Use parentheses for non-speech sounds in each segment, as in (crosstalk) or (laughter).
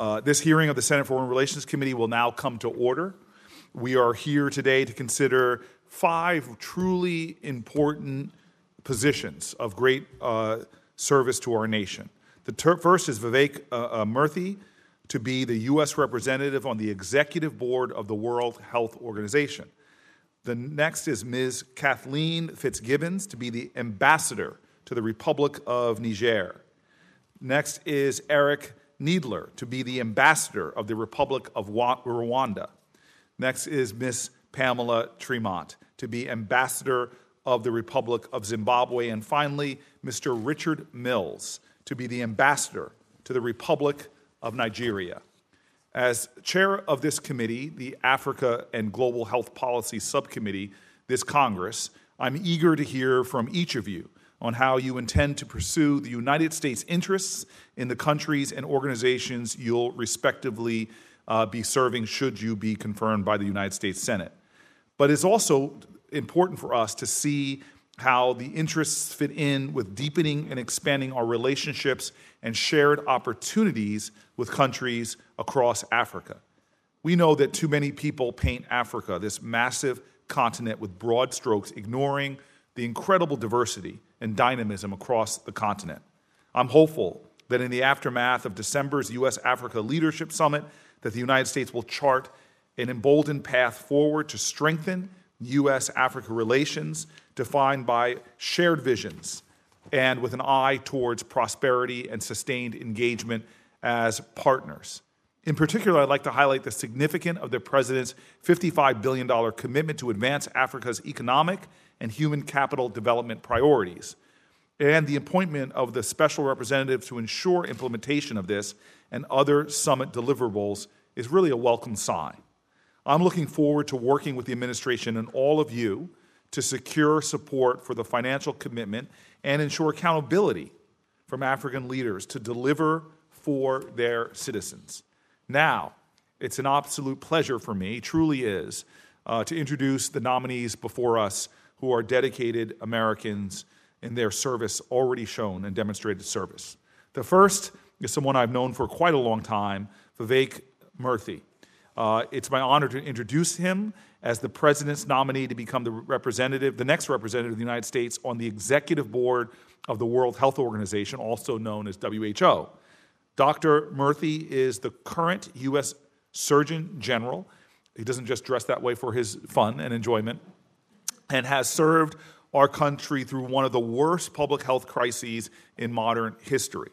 Uh, this hearing of the Senate Foreign Relations Committee will now come to order. We are here today to consider five truly important positions of great uh, service to our nation. The ter- first is Vivek uh, uh, Murthy to be the U.S. representative on the executive board of the World Health Organization. The next is Ms. Kathleen Fitzgibbons to be the ambassador to the Republic of Niger. Next is Eric Kneedler to be the ambassador of the Republic of Rwanda. Next is Miss Pamela Tremont to be ambassador of the Republic of Zimbabwe. And finally, Mr. Richard Mills to be the ambassador to the Republic of Nigeria. As chair of this committee, the Africa and Global Health Policy Subcommittee, this Congress, I'm eager to hear from each of you on how you intend to pursue the United States interests in the countries and organizations you'll respectively uh, be serving should you be confirmed by the United States Senate. But it's also important for us to see how the interests fit in with deepening and expanding our relationships and shared opportunities with countries across Africa. We know that too many people paint Africa, this massive continent, with broad strokes, ignoring the incredible diversity and dynamism across the continent. I'm hopeful that in the aftermath of December's US Africa Leadership Summit that the United States will chart an emboldened path forward to strengthen US Africa relations defined by shared visions and with an eye towards prosperity and sustained engagement as partners. In particular, I'd like to highlight the significance of the President's $55 billion commitment to advance Africa's economic and human capital development priorities, and the appointment of the special representative to ensure implementation of this and other summit deliverables is really a welcome sign. I'm looking forward to working with the administration and all of you to secure support for the financial commitment and ensure accountability from African leaders to deliver for their citizens. Now, it's an absolute pleasure for me, truly is, uh, to introduce the nominees before us who are dedicated Americans in their service already shown and demonstrated service. The first is someone I've known for quite a long time, Vivek Murthy. Uh, it's my honor to introduce him as the president's nominee to become the representative, the next representative of the United States on the executive board of the World Health Organization, also known as WHO. Dr. Murthy is the current U.S. Surgeon General. He doesn't just dress that way for his fun and enjoyment, and has served our country through one of the worst public health crises in modern history.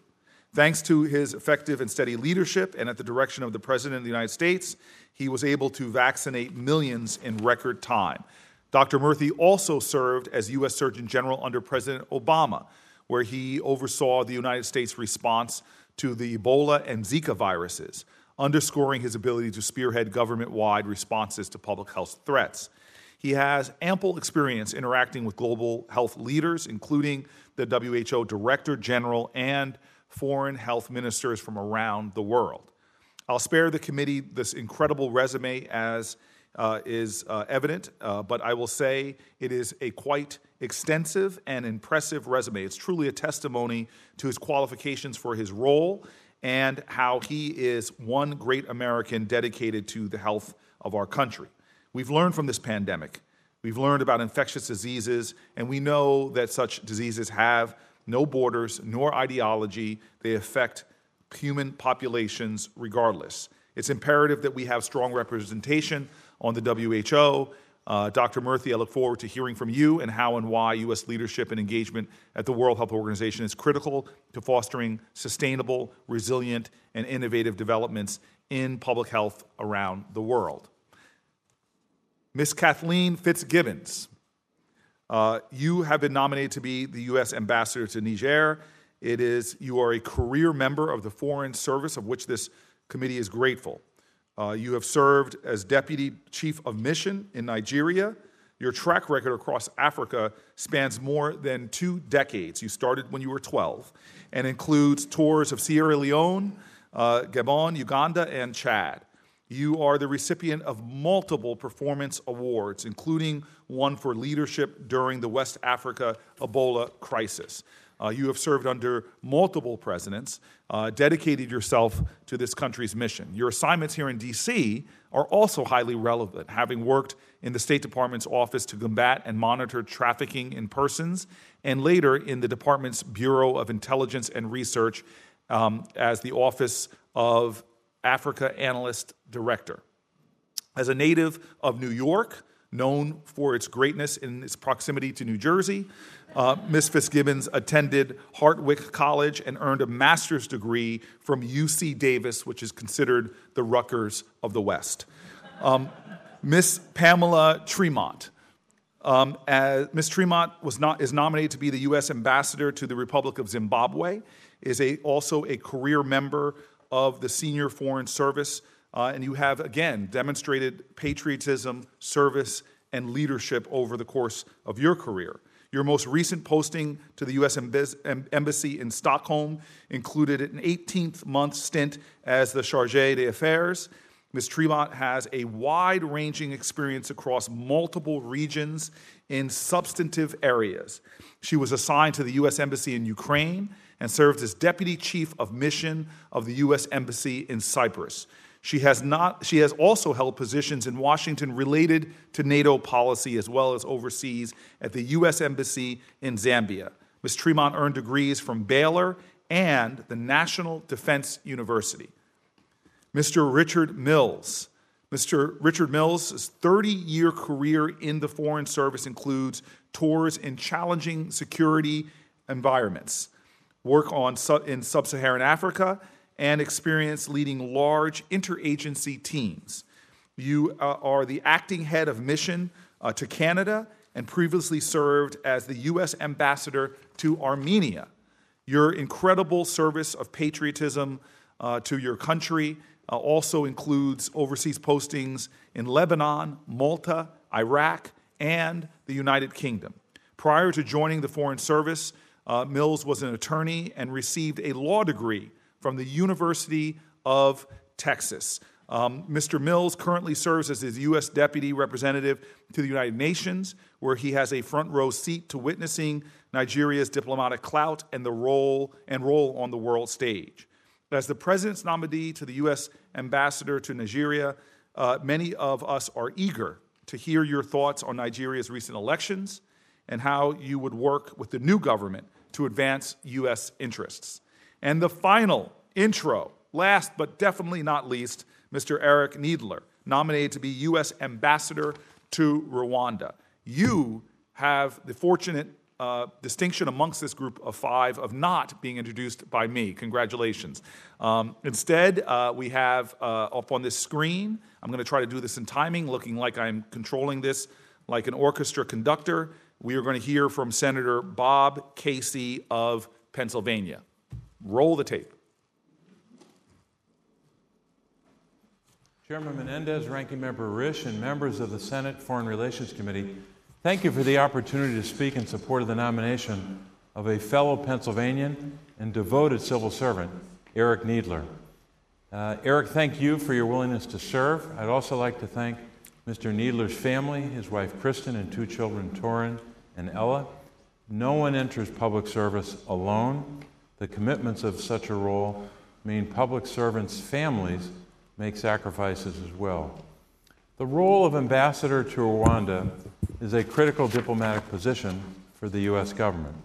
Thanks to his effective and steady leadership and at the direction of the President of the United States, he was able to vaccinate millions in record time. Dr. Murthy also served as U.S. Surgeon General under President Obama, where he oversaw the United States response to the Ebola and Zika viruses, underscoring his ability to spearhead government wide responses to public health threats. He has ample experience interacting with global health leaders, including the WHO Director General and foreign health ministers from around the world. I'll spare the committee this incredible resume as uh, is uh, evident, uh, but I will say it is a quite extensive and impressive resume. It's truly a testimony to his qualifications for his role and how he is one great American dedicated to the health of our country. We've learned from this pandemic. We've learned about infectious diseases, and we know that such diseases have no borders nor ideology. They affect human populations regardless. It's imperative that we have strong representation on the WHO. Uh, Dr. Murthy, I look forward to hearing from you and how and why U.S. leadership and engagement at the World Health Organization is critical to fostering sustainable, resilient, and innovative developments in public health around the world. Miss Kathleen Fitzgibbons, uh, you have been nominated to be the U.S. ambassador to Niger. It is you are a career member of the Foreign Service, of which this committee is grateful. Uh, you have served as deputy chief of mission in Nigeria. Your track record across Africa spans more than two decades. You started when you were 12 and includes tours of Sierra Leone, uh, Gabon, Uganda, and Chad. You are the recipient of multiple performance awards, including one for leadership during the West Africa Ebola crisis. Uh, you have served under multiple presidents, uh, dedicated yourself to this country's mission. Your assignments here in D.C. are also highly relevant, having worked in the State Department's office to combat and monitor trafficking in persons, and later in the department's Bureau of Intelligence and Research um, as the Office of Africa Analyst Director. As a native of New York, known for its greatness in its proximity to New Jersey, uh, Ms. Fitzgibbons attended Hartwick College and earned a master's degree from UC Davis, which is considered the Rutgers of the West. Um, Miss Pamela Tremont. Um, Ms. Tremont was not, is nominated to be the U.S. ambassador to the Republic of Zimbabwe, is a, also a career member of the Senior Foreign Service, uh, and you have, again, demonstrated patriotism, service, and leadership over the course of your career. Your most recent posting to the U.S. Embassy in Stockholm included an 18th month stint as the Charge d'Affaires. Ms. Tremont has a wide ranging experience across multiple regions in substantive areas. She was assigned to the U.S. Embassy in Ukraine and served as Deputy Chief of Mission of the U.S. Embassy in Cyprus. She has, not, she has also held positions in Washington related to NATO policy as well as overseas at the U.S. Embassy in Zambia. Ms. Tremont earned degrees from Baylor and the National Defense University. Mr. Richard Mills. Mr. Richard Mills' 30 year career in the Foreign Service includes tours in challenging security environments, work on, in sub Saharan Africa, and experience leading large interagency teams. You uh, are the acting head of mission uh, to Canada and previously served as the U.S. ambassador to Armenia. Your incredible service of patriotism uh, to your country uh, also includes overseas postings in Lebanon, Malta, Iraq, and the United Kingdom. Prior to joining the Foreign Service, uh, Mills was an attorney and received a law degree from the University of Texas. Um, Mr. Mills currently serves as the U.S. Deputy Representative to the United Nations, where he has a front row seat to witnessing Nigeria's diplomatic clout and the role and role on the world stage. As the President's nominee to the U.S. Ambassador to Nigeria, uh, many of us are eager to hear your thoughts on Nigeria's recent elections and how you would work with the new government to advance U.S. interests. And the final intro, last but definitely not least, Mr. Eric Kneedler, nominated to be U.S. Ambassador to Rwanda. You have the fortunate uh, distinction amongst this group of five of not being introduced by me. Congratulations. Um, instead, uh, we have uh, up on this screen, I'm going to try to do this in timing, looking like I'm controlling this like an orchestra conductor. We are going to hear from Senator Bob Casey of Pennsylvania. Roll the tape. Chairman Menendez, Ranking Member Risch, and members of the Senate Foreign Relations Committee, thank you for the opportunity to speak in support of the nomination of a fellow Pennsylvanian and devoted civil servant, Eric Kneedler. Uh, Eric, thank you for your willingness to serve. I'd also like to thank Mr. Kneedler's family, his wife Kristen, and two children, Torin and Ella. No one enters public service alone. The commitments of such a role mean public servants' families make sacrifices as well. The role of ambassador to Rwanda is a critical diplomatic position for the U.S. government,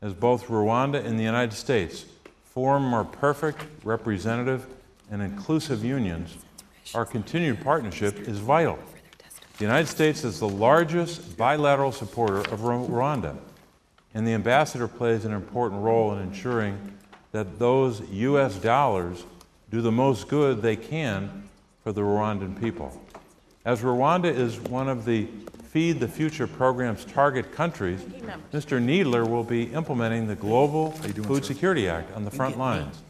as both Rwanda and the United States form more perfect, representative, and inclusive unions. Our continued partnership is vital. The United States is the largest bilateral supporter of Rwanda, and the ambassador plays an important role in ensuring that those U.S. dollars do the most good they can for the Rwandan people. As Rwanda is one of the Feed the Future program's target countries, Mr. Kneedler will be implementing the Global doing, Food sir? Security Act on the front lines,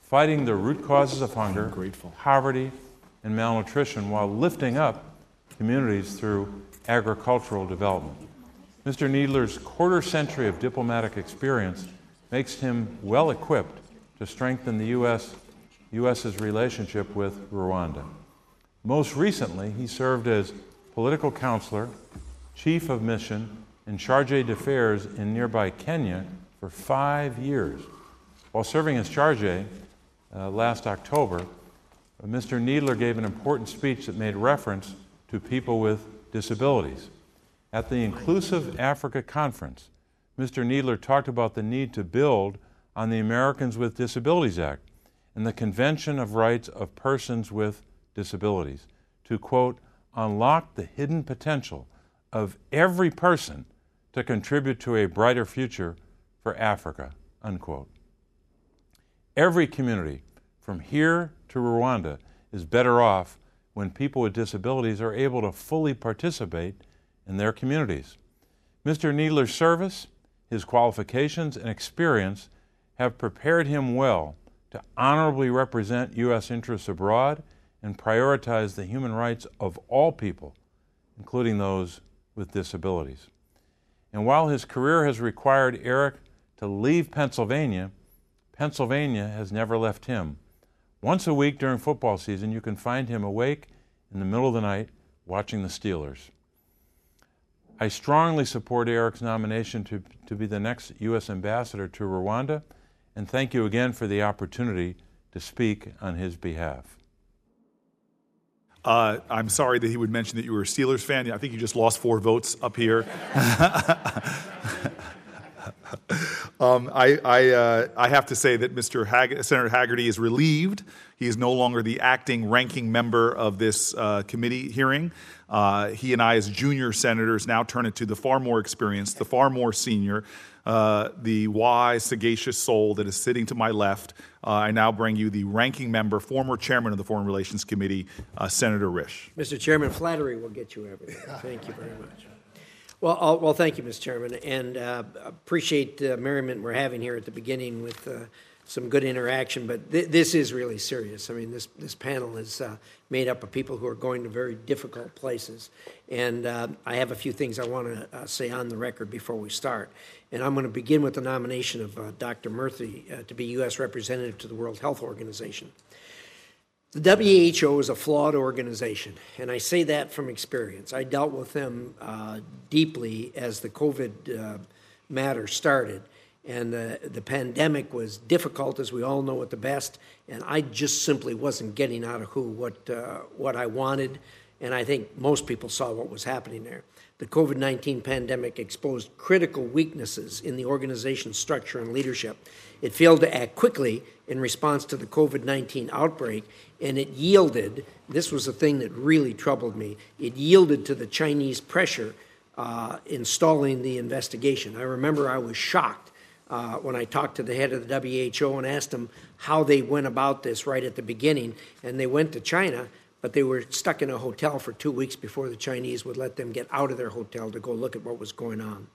fighting the root causes of hunger, poverty, and malnutrition while lifting up communities through agricultural development. Mr. Kneedler's quarter century of diplomatic experience makes him well equipped to strengthen the U.S. U.S.'s relationship with Rwanda. Most recently, he served as political counselor, chief of mission, and charge d'affaires in nearby Kenya for five years. While serving as charge uh, last October, Mr. Kneedler gave an important speech that made reference to people with disabilities. At the Inclusive Africa Conference, Mr. Kneedler talked about the need to build on the Americans with Disabilities Act and the Convention of Rights of Persons with Disabilities to, quote, unlock the hidden potential of every person to contribute to a brighter future for Africa, unquote. Every community, from here to Rwanda, is better off when people with disabilities are able to fully participate in their communities. Mr. Kneedler's service, his qualifications, and experience have prepared him well to honorably represent U.S. interests abroad and prioritize the human rights of all people, including those with disabilities. And while his career has required Eric to leave Pennsylvania, Pennsylvania has never left him. Once a week during football season, you can find him awake in the middle of the night watching the Steelers. I strongly support Eric's nomination to, to be the next U.S. ambassador to Rwanda, and thank you again for the opportunity to speak on his behalf. Uh, I'm sorry that he would mention that you were a Steelers fan. I think you just lost four votes up here. (laughs) um, I, I, uh, I, have to say that Mr. Hag- Senator Hagerty is relieved. He is no longer the acting ranking member of this uh, committee hearing. Uh, he and I, as junior senators, now turn it to the far more experienced, the far more senior, uh, the wise, sagacious soul that is sitting to my left. Uh, I now bring you the ranking member, former chairman of the Foreign Relations Committee, uh, Senator Risch. Mr. Chairman, flattery will get you everything. Thank you very much. Well, I'll, well, thank you, Mr. Chairman, and uh, appreciate the merriment we're having here at the beginning with uh, some good interaction. But th- this is really serious. I mean, this this panel is uh, made up of people who are going to very difficult places, and uh, I have a few things I want to uh, say on the record before we start. And I'm going to begin with the nomination of uh, Dr. Murthy to be U.S. representative to the World Health Organization. The WHO is a flawed organization, and I say that from experience. I dealt with them uh, deeply as the COVID uh, matter started, and the, the pandemic was difficult, as we all know at the best, and I just simply wasn't getting out of who what, uh, what I wanted, and I think most people saw what was happening there the COVID 19 pandemic exposed critical weaknesses in the organization's structure and leadership. It failed to act quickly in response to the COVID 19 outbreak, and it yielded this was the thing that really troubled me it yielded to the Chinese pressure uh, installing the investigation. I remember I was shocked. Uh, when I talked to the head of the WHO and asked him how they went about this right at the beginning, and they went to China but they were stuck in a hotel for two weeks before the Chinese would let them get out of their hotel to go look at what was going on.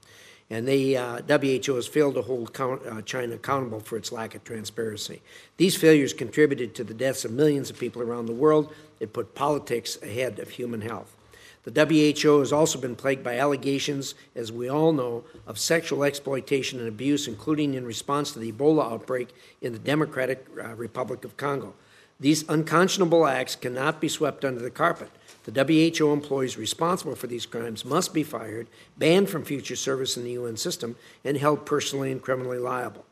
And the uh, WHO has failed to hold count, uh, China accountable for its lack of transparency. These failures contributed to the deaths of millions of people around the world. It put politics ahead of human health. The WHO has also been plagued by allegations, as we all know, of sexual exploitation and abuse, including in response to the Ebola outbreak in the Democratic uh, Republic of Congo. These unconscionable acts cannot be swept under the carpet. The WHO employees responsible for these crimes must be fired, banned from future service in the UN system, and held personally and criminally liable.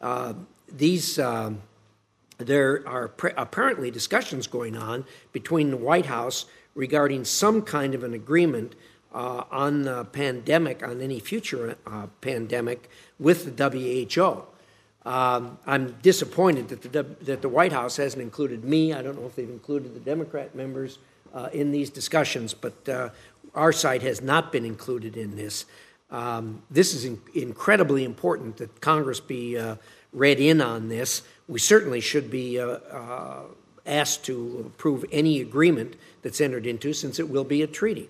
Uh, these, uh, there are apparently discussions going on between the White House regarding some kind of an agreement uh, on the pandemic, on any future uh, pandemic, with the WHO. Um, I'm disappointed that the, that the White House hasn't included me. I don't know if they've included the Democrat members uh, in these discussions, but uh, our side has not been included in this. Um, this is in- incredibly important that Congress be uh, read in on this. We certainly should be uh, uh, asked to approve any agreement that's entered into, since it will be a treaty.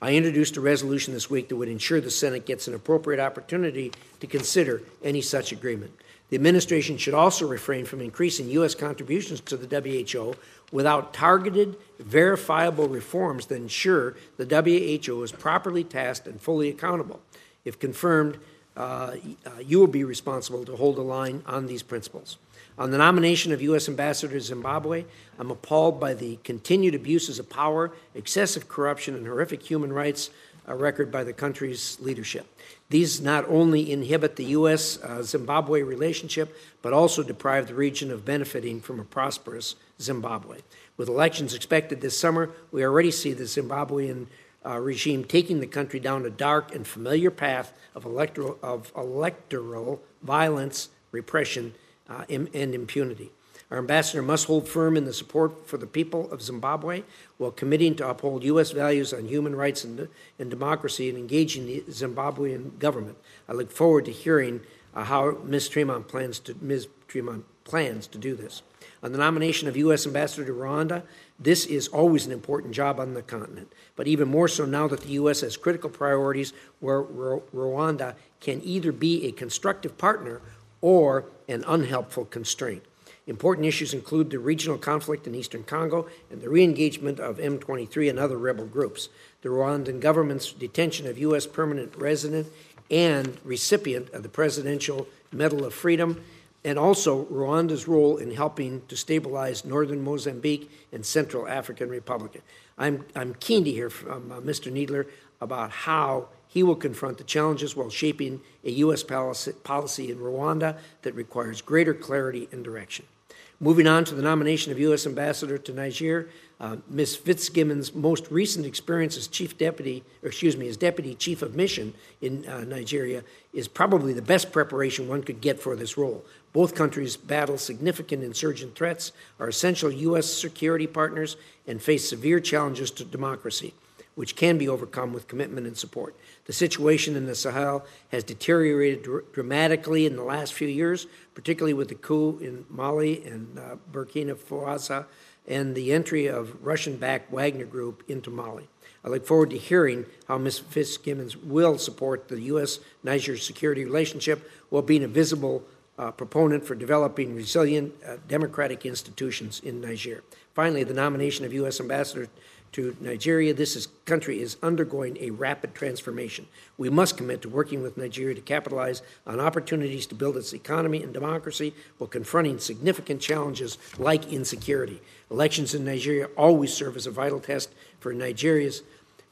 I introduced a resolution this week that would ensure the Senate gets an appropriate opportunity to consider any such agreement. The administration should also refrain from increasing U.S. contributions to the WHO without targeted, verifiable reforms that ensure the WHO is properly tasked and fully accountable. If confirmed, uh, you will be responsible to hold a line on these principles. On the nomination of U.S. Ambassador to Zimbabwe, I'm appalled by the continued abuses of power, excessive corruption, and horrific human rights uh, record by the country's leadership. These not only inhibit the U.S. Uh, Zimbabwe relationship, but also deprive the region of benefiting from a prosperous Zimbabwe. With elections expected this summer, we already see the Zimbabwean uh, regime taking the country down a dark and familiar path of electoral, of electoral violence, repression, uh, and impunity. Our ambassador must hold firm in the support for the people of Zimbabwe while committing to uphold U.S. values on human rights and, and democracy and engaging the Zimbabwean government. I look forward to hearing uh, how Ms. Tremont plans to Ms. Tremont plans to do this. On the nomination of U.S. Ambassador to Rwanda, this is always an important job on the continent, but even more so now that the U.S. has critical priorities where Rwanda can either be a constructive partner or an unhelpful constraint. Important issues include the regional conflict in eastern Congo and the re engagement of M23 and other rebel groups, the Rwandan government's detention of U.S. permanent resident and recipient of the Presidential Medal of Freedom, and also Rwanda's role in helping to stabilize northern Mozambique and Central African Republic. I'm, I'm keen to hear from uh, Mr. Kneedler about how he will confront the challenges while shaping a U.S. policy in Rwanda that requires greater clarity and direction. Moving on to the nomination of U.S. Ambassador to Niger, uh, Ms. Fitzgibbon's most recent experience as chief deputy, excuse me, as deputy chief of mission in uh, Nigeria is probably the best preparation one could get for this role. Both countries battle significant insurgent threats, are essential U.S. security partners, and face severe challenges to democracy, which can be overcome with commitment and support. The situation in the Sahel has deteriorated dr- dramatically in the last few years, particularly with the coup in Mali and uh, Burkina Faso and the entry of Russian backed Wagner Group into Mali. I look forward to hearing how Ms. Fitzgibbons will support the U.S. Niger security relationship while being a visible uh, proponent for developing resilient uh, democratic institutions in Niger. Finally, the nomination of U.S. Ambassador to Nigeria. This is, country is undergoing a rapid transformation. We must commit to working with Nigeria to capitalize on opportunities to build its economy and democracy while confronting significant challenges like insecurity. Elections in Nigeria always serve as a vital test for Nigeria's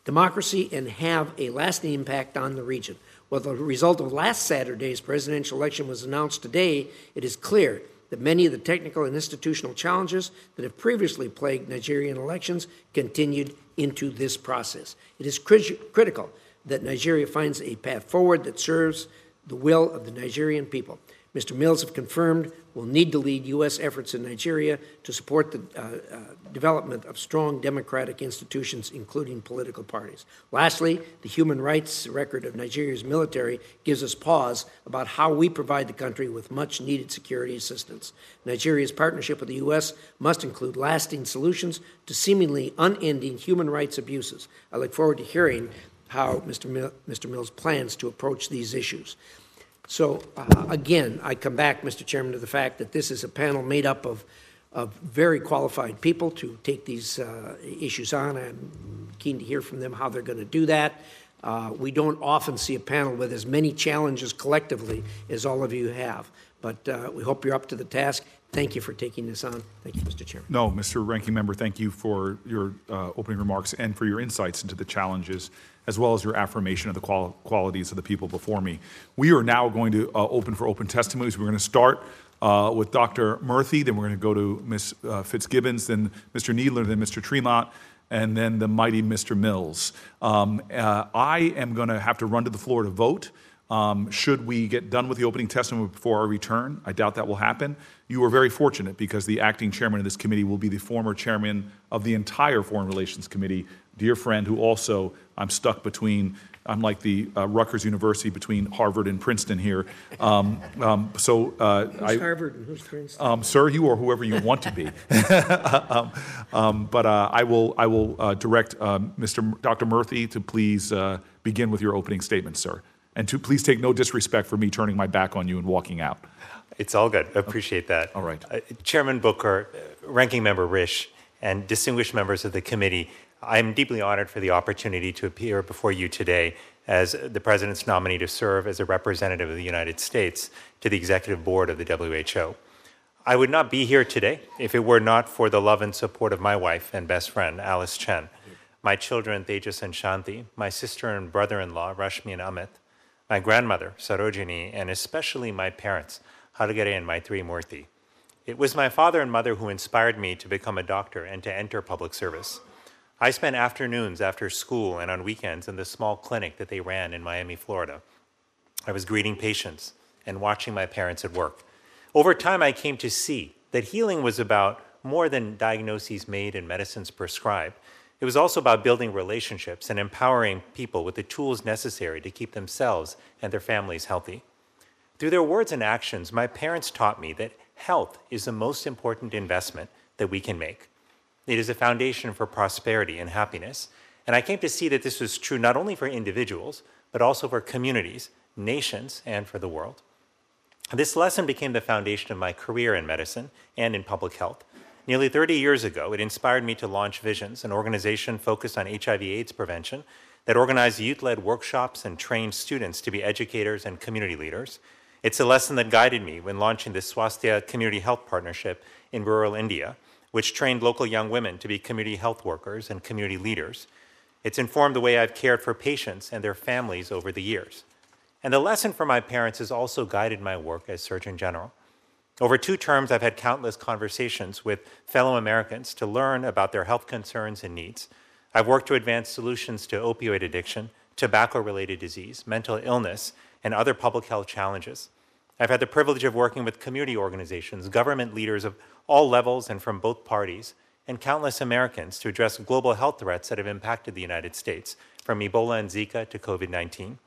democracy and have a lasting impact on the region. While the result of last Saturday's presidential election was announced today, it is clear that many of the technical and institutional challenges that have previously plagued Nigerian elections continued into this process. It is crit- critical that Nigeria finds a path forward that serves the will of the Nigerian people. Mr. Mills have confirmed will need to lead U.S. efforts in Nigeria to support the uh, uh, development of strong democratic institutions, including political parties. Lastly, the human rights record of Nigeria's military gives us pause about how we provide the country with much needed security assistance. Nigeria's partnership with the U.S. must include lasting solutions to seemingly unending human rights abuses. I look forward to hearing how Mr. Mil- Mr. Mills plans to approach these issues. So, uh, again, I come back, Mr. Chairman, to the fact that this is a panel made up of, of very qualified people to take these uh, issues on. I'm keen to hear from them how they're going to do that. Uh, we don't often see a panel with as many challenges collectively as all of you have, but uh, we hope you're up to the task. Thank you for taking this on. Thank you, Mr. Chairman. No, Mr. Ranking Member, thank you for your uh, opening remarks and for your insights into the challenges as well as your affirmation of the qual- qualities of the people before me. We are now going to uh, open for open testimonies. We're going to start uh, with Dr. Murphy, then we're going to go to Ms. Uh, Fitzgibbons, then Mr. Kneedler, then Mr. Tremont, and then the mighty Mr. Mills. Um, uh, I am going to have to run to the floor to vote. Um, should we get done with the opening testimony before our return? I doubt that will happen. You are very fortunate because the acting chairman of this committee will be the former chairman of the entire Foreign Relations Committee, dear friend who also I'm stuck between. I'm like the uh, Rutgers University between Harvard and Princeton here. Um, um, so, uh, who's I, Harvard and who's Princeton? Um, sir, you are whoever you want to be. (laughs) Um, um, but uh, I will, I will uh, direct Mr. Um, Dr. Murphy to please uh, begin with your opening statement, sir, and to please take no disrespect for me turning my back on you and walking out. It's all good. I appreciate that. All right. Uh, Chairman Booker, Ranking Member Risch, and distinguished members of the committee. I'm deeply honored for the opportunity to appear before you today as the President's nominee to serve as a representative of the United States to the Executive Board of the WHO. I would not be here today if it were not for the love and support of my wife and best friend, Alice Chen. my children Tejas and Shanti, my sister and brother in law Rashmi and Amit, my grandmother Sarojini, and especially my parents, Hargare and Maitri Murthy. It was my father and mother who inspired me to become a doctor and to enter public service. I spent afternoons after school and on weekends in the small clinic that they ran in Miami, Florida. I was greeting patients and watching my parents at work. Over time, I came to see that healing was about more than diagnoses made and medicines prescribed. It was also about building relationships and empowering people with the tools necessary to keep themselves and their families healthy. Through their words and actions, my parents taught me that health is the most important investment that we can make. It is a foundation for prosperity and happiness. And I came to see that this was true not only for individuals, but also for communities, nations, and for the world. This lesson became the foundation of my career in medicine and in public health. Nearly 30 years ago, it inspired me to launch Visions, an organization focused on HIV/AIDS prevention that organized youth led workshops and trained students to be educators and community leaders. It's a lesson that guided me when launching the Swasthya Community Health Partnership in rural India, which trained local young women to be community health workers and community leaders. It's informed the way I've cared for patients and their families over the years. And the lesson from my parents has also guided my work as Surgeon General. Over two terms, I've had countless conversations with fellow Americans to learn about their health concerns and needs. I've worked to advance solutions to opioid addiction, tobacco related disease, mental illness, and other public health challenges. I've had the privilege of working with community organizations, government leaders of all levels and from both parties, and countless Americans to address global health threats that have impacted the United States, from Ebola and Zika to COVID 19.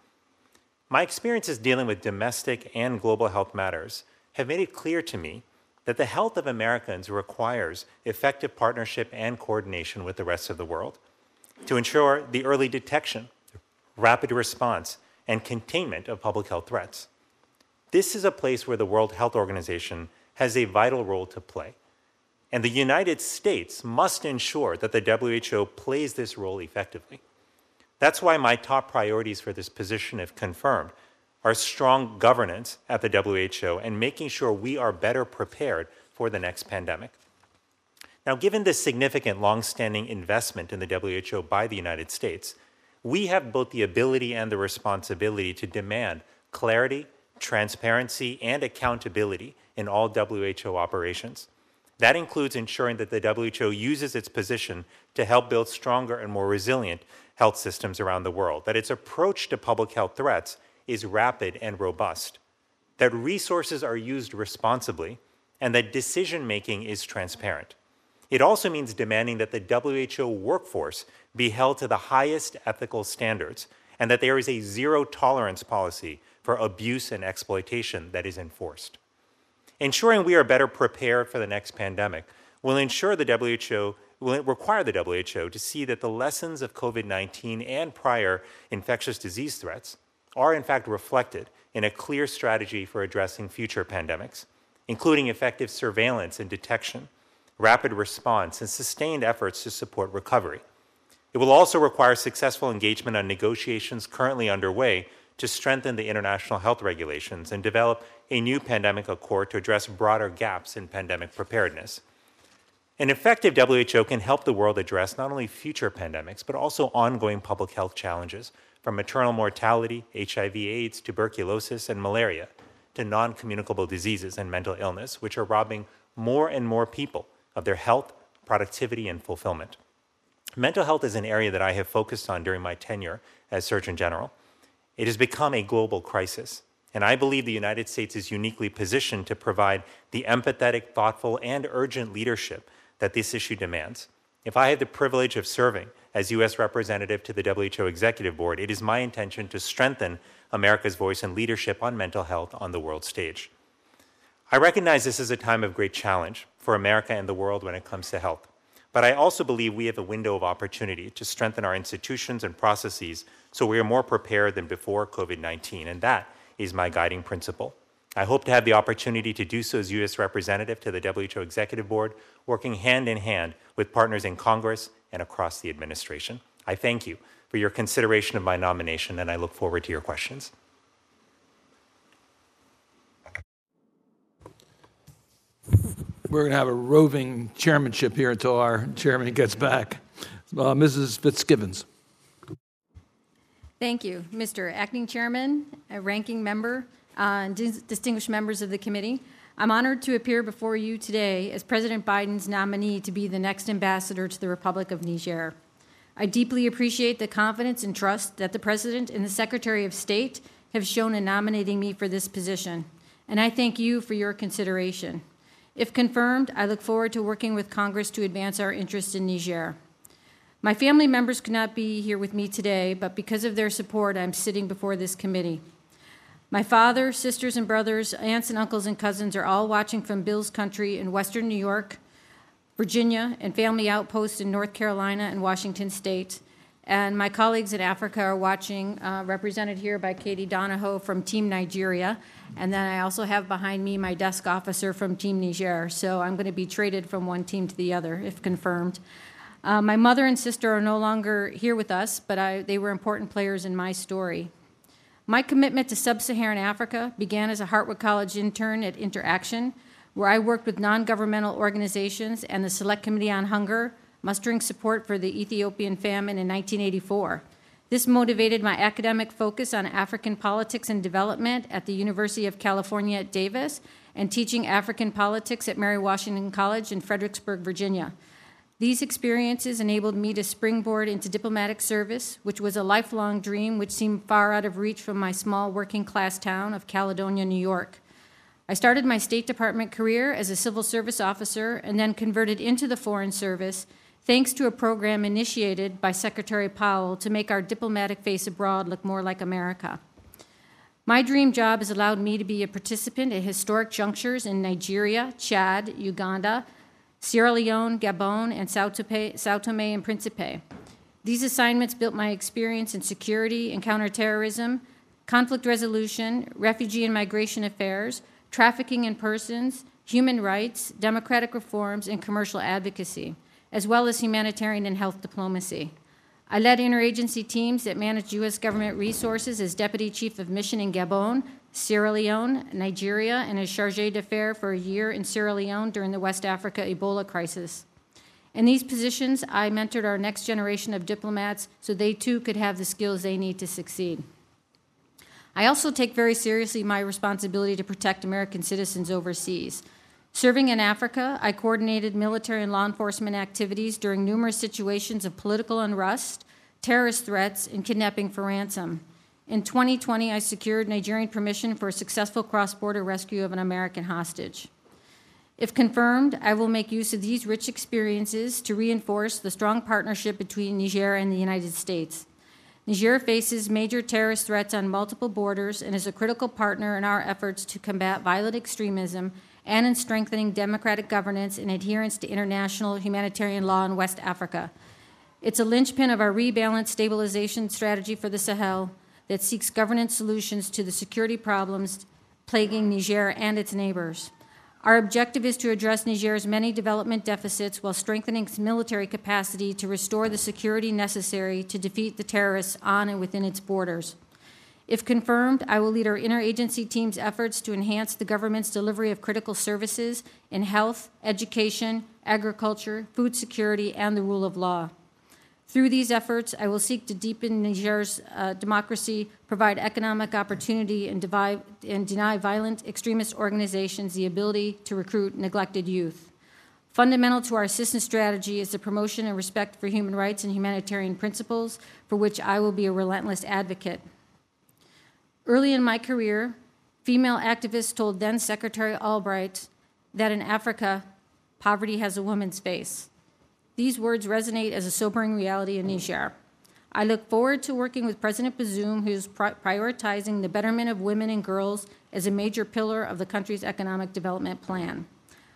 My experiences dealing with domestic and global health matters have made it clear to me that the health of Americans requires effective partnership and coordination with the rest of the world to ensure the early detection, rapid response, and containment of public health threats. This is a place where the World Health Organization has a vital role to play. And the United States must ensure that the WHO plays this role effectively. That's why my top priorities for this position, if confirmed, are strong governance at the WHO and making sure we are better prepared for the next pandemic. Now, given the significant long-standing investment in the WHO by the United States, we have both the ability and the responsibility to demand clarity, transparency, and accountability in all WHO operations. That includes ensuring that the WHO uses its position to help build stronger and more resilient health systems around the world, that its approach to public health threats is rapid and robust, that resources are used responsibly, and that decision making is transparent. It also means demanding that the WHO workforce be held to the highest ethical standards and that there is a zero tolerance policy for abuse and exploitation that is enforced. Ensuring we are better prepared for the next pandemic will ensure the WHO will require the WHO to see that the lessons of COVID 19 and prior infectious disease threats are in fact reflected in a clear strategy for addressing future pandemics, including effective surveillance and detection, rapid response, and sustained efforts to support recovery. It will also require successful engagement on negotiations currently underway to strengthen the international health regulations and develop a new pandemic accord to address broader gaps in pandemic preparedness. An effective WHO can help the world address not only future pandemics, but also ongoing public health challenges, from maternal mortality, HIV, AIDS, tuberculosis, and malaria, to non communicable diseases and mental illness, which are robbing more and more people of their health, productivity, and fulfillment. Mental health is an area that I have focused on during my tenure as Surgeon General. It has become a global crisis, and I believe the United States is uniquely positioned to provide the empathetic, thoughtful, and urgent leadership that this issue demands. If I had the privilege of serving as U.S. representative to the WHO Executive Board, it is my intention to strengthen America's voice and leadership on mental health on the world stage. I recognize this is a time of great challenge for America and the world when it comes to health. But I also believe we have a window of opportunity to strengthen our institutions and processes so we are more prepared than before COVID 19. And that is my guiding principle. I hope to have the opportunity to do so as U.S. representative to the WHO Executive Board, working hand in hand with partners in Congress and across the administration. I thank you for your consideration of my nomination, and I look forward to your questions. We're going to have a roving chairmanship here until our chairman gets back. Uh, Mrs. Fitzgibbons. Thank you, Mr. Acting Chairman, Ranking Member, uh, and dis- distinguished members of the committee. I'm honored to appear before you today as President Biden's nominee to be the next ambassador to the Republic of Niger. I deeply appreciate the confidence and trust that the President and the Secretary of State have shown in nominating me for this position, and I thank you for your consideration. If confirmed, I look forward to working with Congress to advance our interests in Niger. My family members could not be here with me today, but because of their support, I'm sitting before this committee. My father, sisters, and brothers, aunts, and uncles, and cousins are all watching from Bill's country in western New York, Virginia, and family outposts in North Carolina and Washington state. And my colleagues in Africa are watching, uh, represented here by Katie Donahoe from Team Nigeria. And then I also have behind me my desk officer from Team Niger. So I'm going to be traded from one team to the other if confirmed. Uh, my mother and sister are no longer here with us, but I, they were important players in my story. My commitment to sub Saharan Africa began as a Hartwick College intern at Interaction, where I worked with non governmental organizations and the Select Committee on Hunger, mustering support for the Ethiopian famine in 1984. This motivated my academic focus on African politics and development at the University of California at Davis and teaching African politics at Mary Washington College in Fredericksburg, Virginia. These experiences enabled me to springboard into diplomatic service, which was a lifelong dream which seemed far out of reach from my small working class town of Caledonia, New York. I started my State Department career as a civil service officer and then converted into the Foreign Service thanks to a program initiated by Secretary Powell to make our diplomatic face abroad look more like America. My dream job has allowed me to be a participant at historic junctures in Nigeria, Chad, Uganda, Sierra Leone, Gabon, and Sao Tome, and Principe. These assignments built my experience in security and counterterrorism, conflict resolution, refugee and migration affairs, trafficking in persons, human rights, democratic reforms, and commercial advocacy, as well as humanitarian and health diplomacy. I led interagency teams that managed U.S. government resources as Deputy Chief of Mission in Gabon, Sierra Leone, Nigeria, and as Chargé d'Affaires for a year in Sierra Leone during the West Africa Ebola crisis. In these positions, I mentored our next generation of diplomats so they too could have the skills they need to succeed. I also take very seriously my responsibility to protect American citizens overseas. Serving in Africa, I coordinated military and law enforcement activities during numerous situations of political unrest, terrorist threats, and kidnapping for ransom. In 2020, I secured Nigerian permission for a successful cross border rescue of an American hostage. If confirmed, I will make use of these rich experiences to reinforce the strong partnership between Niger and the United States. Niger faces major terrorist threats on multiple borders and is a critical partner in our efforts to combat violent extremism and in strengthening democratic governance and adherence to international humanitarian law in West Africa. It's a linchpin of our rebalanced stabilization strategy for the Sahel that seeks governance solutions to the security problems plaguing Niger and its neighbors. Our objective is to address Niger's many development deficits while strengthening its military capacity to restore the security necessary to defeat the terrorists on and within its borders. If confirmed, I will lead our interagency team's efforts to enhance the government's delivery of critical services in health, education, agriculture, food security, and the rule of law. Through these efforts, I will seek to deepen Niger's uh, democracy, provide economic opportunity, and, divide, and deny violent extremist organizations the ability to recruit neglected youth. Fundamental to our assistance strategy is the promotion and respect for human rights and humanitarian principles, for which I will be a relentless advocate. Early in my career, female activists told then Secretary Albright that in Africa, poverty has a woman's face. These words resonate as a sobering reality in Niger. I look forward to working with President Bazoum, who is prioritizing the betterment of women and girls as a major pillar of the country's economic development plan.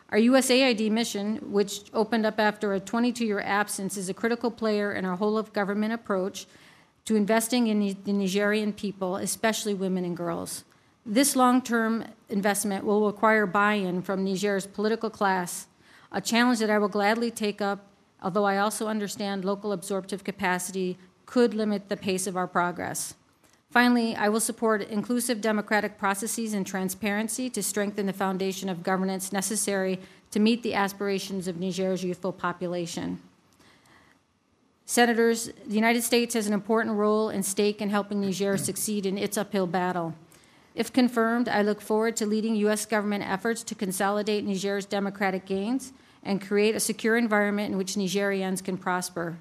Our USAID mission, which opened up after a 22 year absence, is a critical player in our whole of government approach to investing in the Nigerian people, especially women and girls. This long term investment will require buy in from Niger's political class, a challenge that I will gladly take up, although I also understand local absorptive capacity could limit the pace of our progress. Finally, I will support inclusive democratic processes and transparency to strengthen the foundation of governance necessary to meet the aspirations of Niger's youthful population. Senators, the United States has an important role and stake in helping Niger succeed in its uphill battle. If confirmed, I look forward to leading U.S. government efforts to consolidate Niger's democratic gains and create a secure environment in which Nigerians can prosper.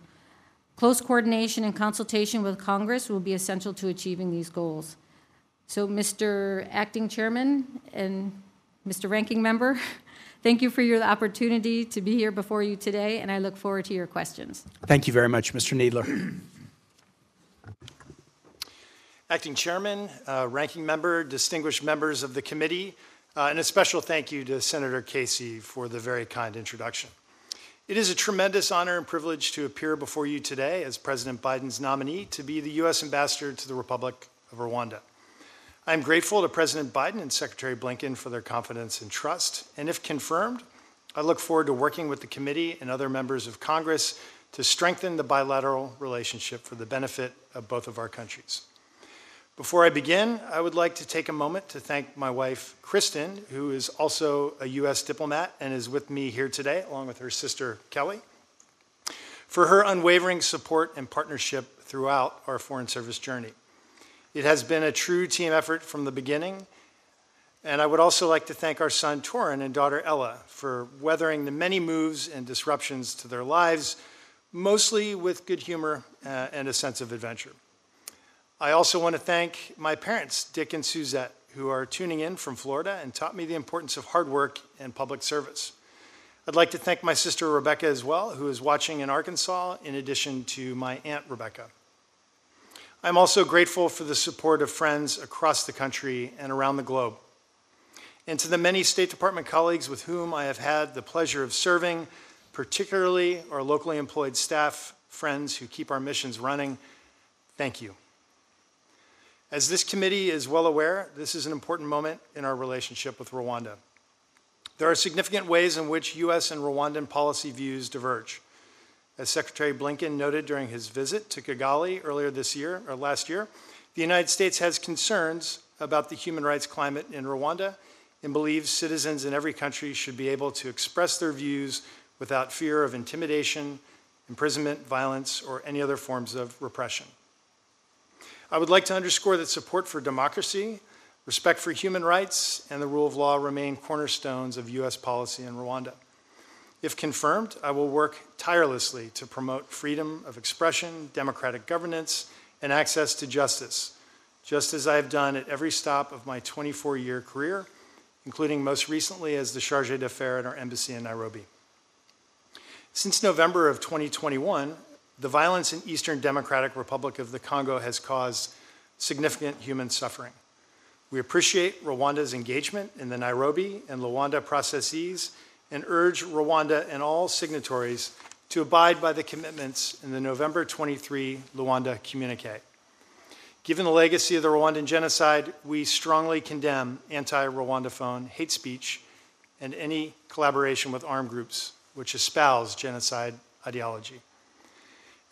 Close coordination and consultation with Congress will be essential to achieving these goals. So, Mr. Acting Chairman and Mr. Ranking Member, (laughs) thank you for your opportunity to be here before you today, and I look forward to your questions. Thank you very much, Mr. Kneedler. Acting Chairman, uh, Ranking Member, distinguished members of the committee, uh, and a special thank you to Senator Casey for the very kind introduction. It is a tremendous honor and privilege to appear before you today as President Biden's nominee to be the U.S. Ambassador to the Republic of Rwanda. I am grateful to President Biden and Secretary Blinken for their confidence and trust, and if confirmed, I look forward to working with the committee and other members of Congress to strengthen the bilateral relationship for the benefit of both of our countries. Before I begin, I would like to take a moment to thank my wife, Kristen, who is also a U.S. diplomat and is with me here today, along with her sister, Kelly, for her unwavering support and partnership throughout our Foreign Service journey. It has been a true team effort from the beginning, and I would also like to thank our son, Torin, and daughter, Ella, for weathering the many moves and disruptions to their lives, mostly with good humor uh, and a sense of adventure. I also want to thank my parents, Dick and Suzette, who are tuning in from Florida and taught me the importance of hard work and public service. I'd like to thank my sister Rebecca as well, who is watching in Arkansas, in addition to my Aunt Rebecca. I'm also grateful for the support of friends across the country and around the globe. And to the many State Department colleagues with whom I have had the pleasure of serving, particularly our locally employed staff, friends who keep our missions running, thank you. As this committee is well aware, this is an important moment in our relationship with Rwanda. There are significant ways in which U.S. and Rwandan policy views diverge. As Secretary Blinken noted during his visit to Kigali earlier this year or last year, the United States has concerns about the human rights climate in Rwanda and believes citizens in every country should be able to express their views without fear of intimidation, imprisonment, violence, or any other forms of repression. I would like to underscore that support for democracy, respect for human rights, and the rule of law remain cornerstones of U.S. policy in Rwanda. If confirmed, I will work tirelessly to promote freedom of expression, democratic governance, and access to justice, just as I have done at every stop of my 24 year career, including most recently as the Charge d'Affaires at our embassy in Nairobi. Since November of 2021, the violence in Eastern Democratic Republic of the Congo has caused significant human suffering. We appreciate Rwanda's engagement in the Nairobi and Luanda processes and urge Rwanda and all signatories to abide by the commitments in the November 23 Luanda communique. Given the legacy of the Rwandan genocide, we strongly condemn anti Rwandophone hate speech and any collaboration with armed groups which espouse genocide ideology.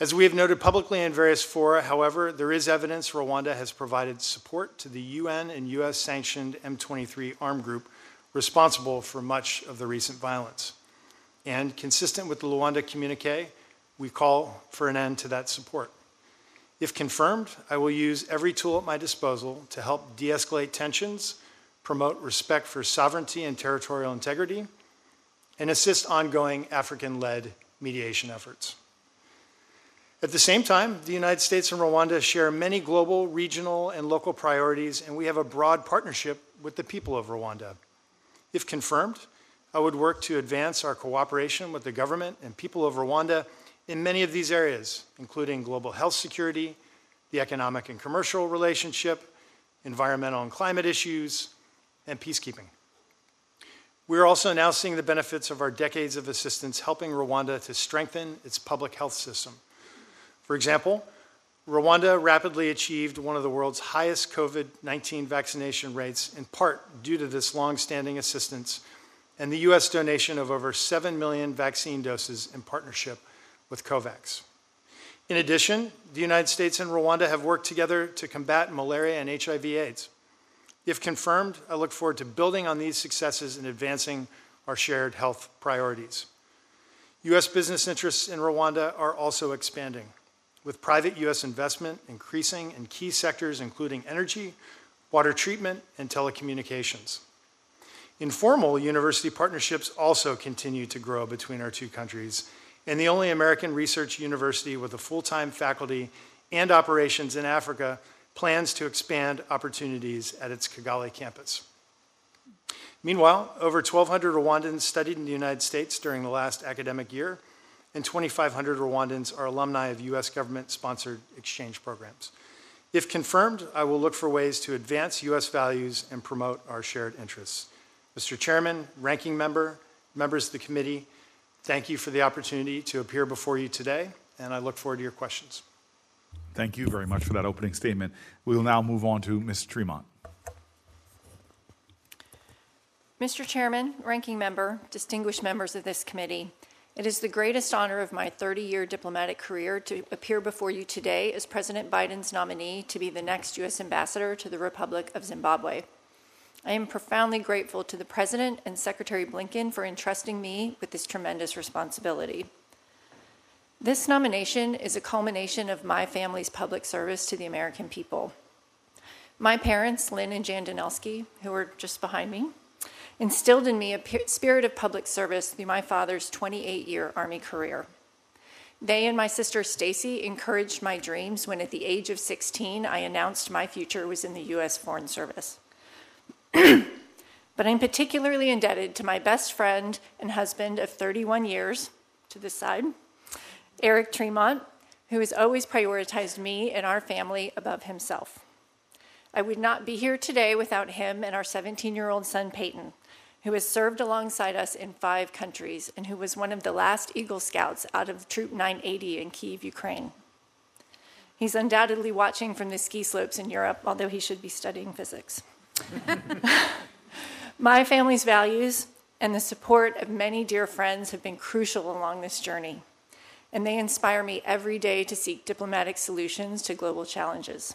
As we have noted publicly in various fora, however, there is evidence Rwanda has provided support to the UN and US sanctioned M23 armed group responsible for much of the recent violence. And consistent with the Luanda communique, we call for an end to that support. If confirmed, I will use every tool at my disposal to help de escalate tensions, promote respect for sovereignty and territorial integrity, and assist ongoing African led mediation efforts. At the same time, the United States and Rwanda share many global, regional, and local priorities, and we have a broad partnership with the people of Rwanda. If confirmed, I would work to advance our cooperation with the government and people of Rwanda in many of these areas, including global health security, the economic and commercial relationship, environmental and climate issues, and peacekeeping. We are also now seeing the benefits of our decades of assistance helping Rwanda to strengthen its public health system for example, Rwanda rapidly achieved one of the world's highest COVID 19 vaccination rates, in part due to this long standing assistance and the U.S. donation of over 7 million vaccine doses in partnership with COVAX. In addition, the United States and Rwanda have worked together to combat malaria and HIV/AIDS. If confirmed, I look forward to building on these successes and advancing our shared health priorities. U.S. business interests in Rwanda are also expanding, with private U.S. investment increasing in key sectors including energy, water treatment, and telecommunications. Informal university partnerships also continue to grow between our two countries, and the only American research university with a full time faculty and operations in Africa plans to expand opportunities at its Kigali campus. Meanwhile, over 1,200 Rwandans studied in the United States during the last academic year, and 2,500 Rwandans are alumni of U.S. government sponsored exchange programs. If confirmed, I will look for ways to advance U.S. values and promote our shared interests. Mr. Chairman, Ranking Member, members of the committee, thank you for the opportunity to appear before you today, and I look forward to your questions. Thank you very much for that opening statement. We will now move on to Ms. Tremont. Mr. Chairman, Ranking Member, distinguished members of this committee, it is the greatest honor of my 30 year diplomatic career to appear before you today as President Biden's nominee to be the next U.S. Ambassador to the Republic of Zimbabwe. I am profoundly grateful to the President and Secretary Blinken for entrusting me with this tremendous responsibility. This nomination is a culmination of my family's public service to the American people. My parents, Lynn and Jan Danelski, who are just behind me, instilled in me a spirit of public service through my father's 28 year Army career. They and my sister Stacy encouraged my dreams when, at the age of 16, I announced my future was in the U.S. Foreign Service. (clears throat) but I'm particularly indebted to my best friend and husband of 31 years, to this side, Eric Tremont, who has always prioritized me and our family above himself. I would not be here today without him and our 17 year old son, Peyton, who has served alongside us in five countries and who was one of the last Eagle Scouts out of Troop 980 in Kiev, Ukraine. He's undoubtedly watching from the ski slopes in Europe, although he should be studying physics. (laughs) My family's values and the support of many dear friends have been crucial along this journey, and they inspire me every day to seek diplomatic solutions to global challenges.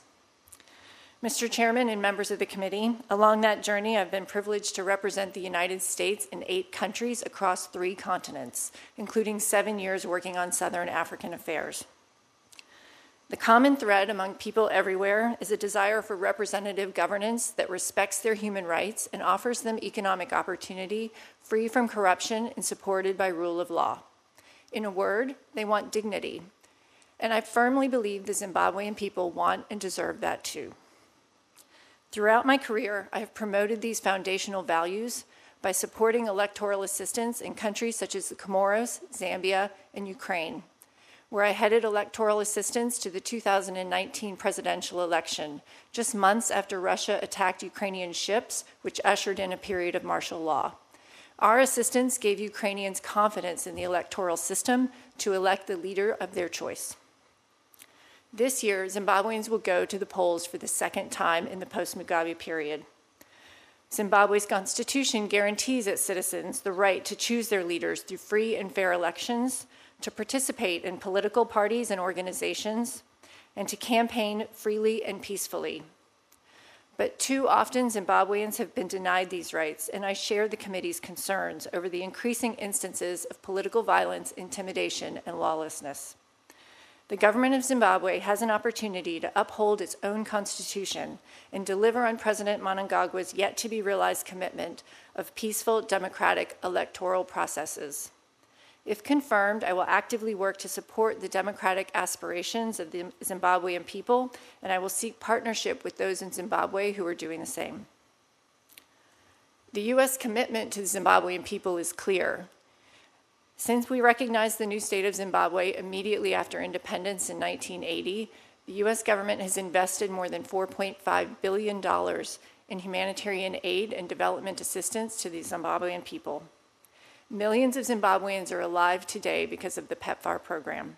Mr. Chairman and members of the committee, along that journey, I've been privileged to represent the United States in eight countries across three continents, including seven years working on Southern African affairs. The common thread among people everywhere is a desire for representative governance that respects their human rights and offers them economic opportunity free from corruption and supported by rule of law. In a word, they want dignity. And I firmly believe the Zimbabwean people want and deserve that too. Throughout my career, I have promoted these foundational values by supporting electoral assistance in countries such as the Comoros, Zambia, and Ukraine where I headed electoral assistance to the 2019 presidential election, just months after Russia attacked Ukrainian ships, which ushered in a period of martial law. Our assistance gave Ukrainians confidence in the electoral system to elect the leader of their choice. This year, Zimbabweans will go to the polls for the second time in the post Mugabe period. Zimbabwe's constitution guarantees its citizens the right to choose their leaders through free and fair elections, to participate in political parties and organizations, and to campaign freely and peacefully. But too often, Zimbabweans have been denied these rights, and I share the committee's concerns over the increasing instances of political violence, intimidation, and lawlessness. The government of Zimbabwe has an opportunity to uphold its own constitution and deliver on President Mnangagwa's yet to be realized commitment of peaceful, democratic electoral processes. If confirmed, I will actively work to support the democratic aspirations of the Zimbabwean people, and I will seek partnership with those in Zimbabwe who are doing the same. The U.S. commitment to the Zimbabwean people is clear. Since we recognized the new state of Zimbabwe immediately after independence in 1980, the U.S. government has invested more than $4.5 billion in humanitarian aid and development assistance to the Zimbabwean people. Millions of Zimbabweans are alive today because of the PEPFAR program.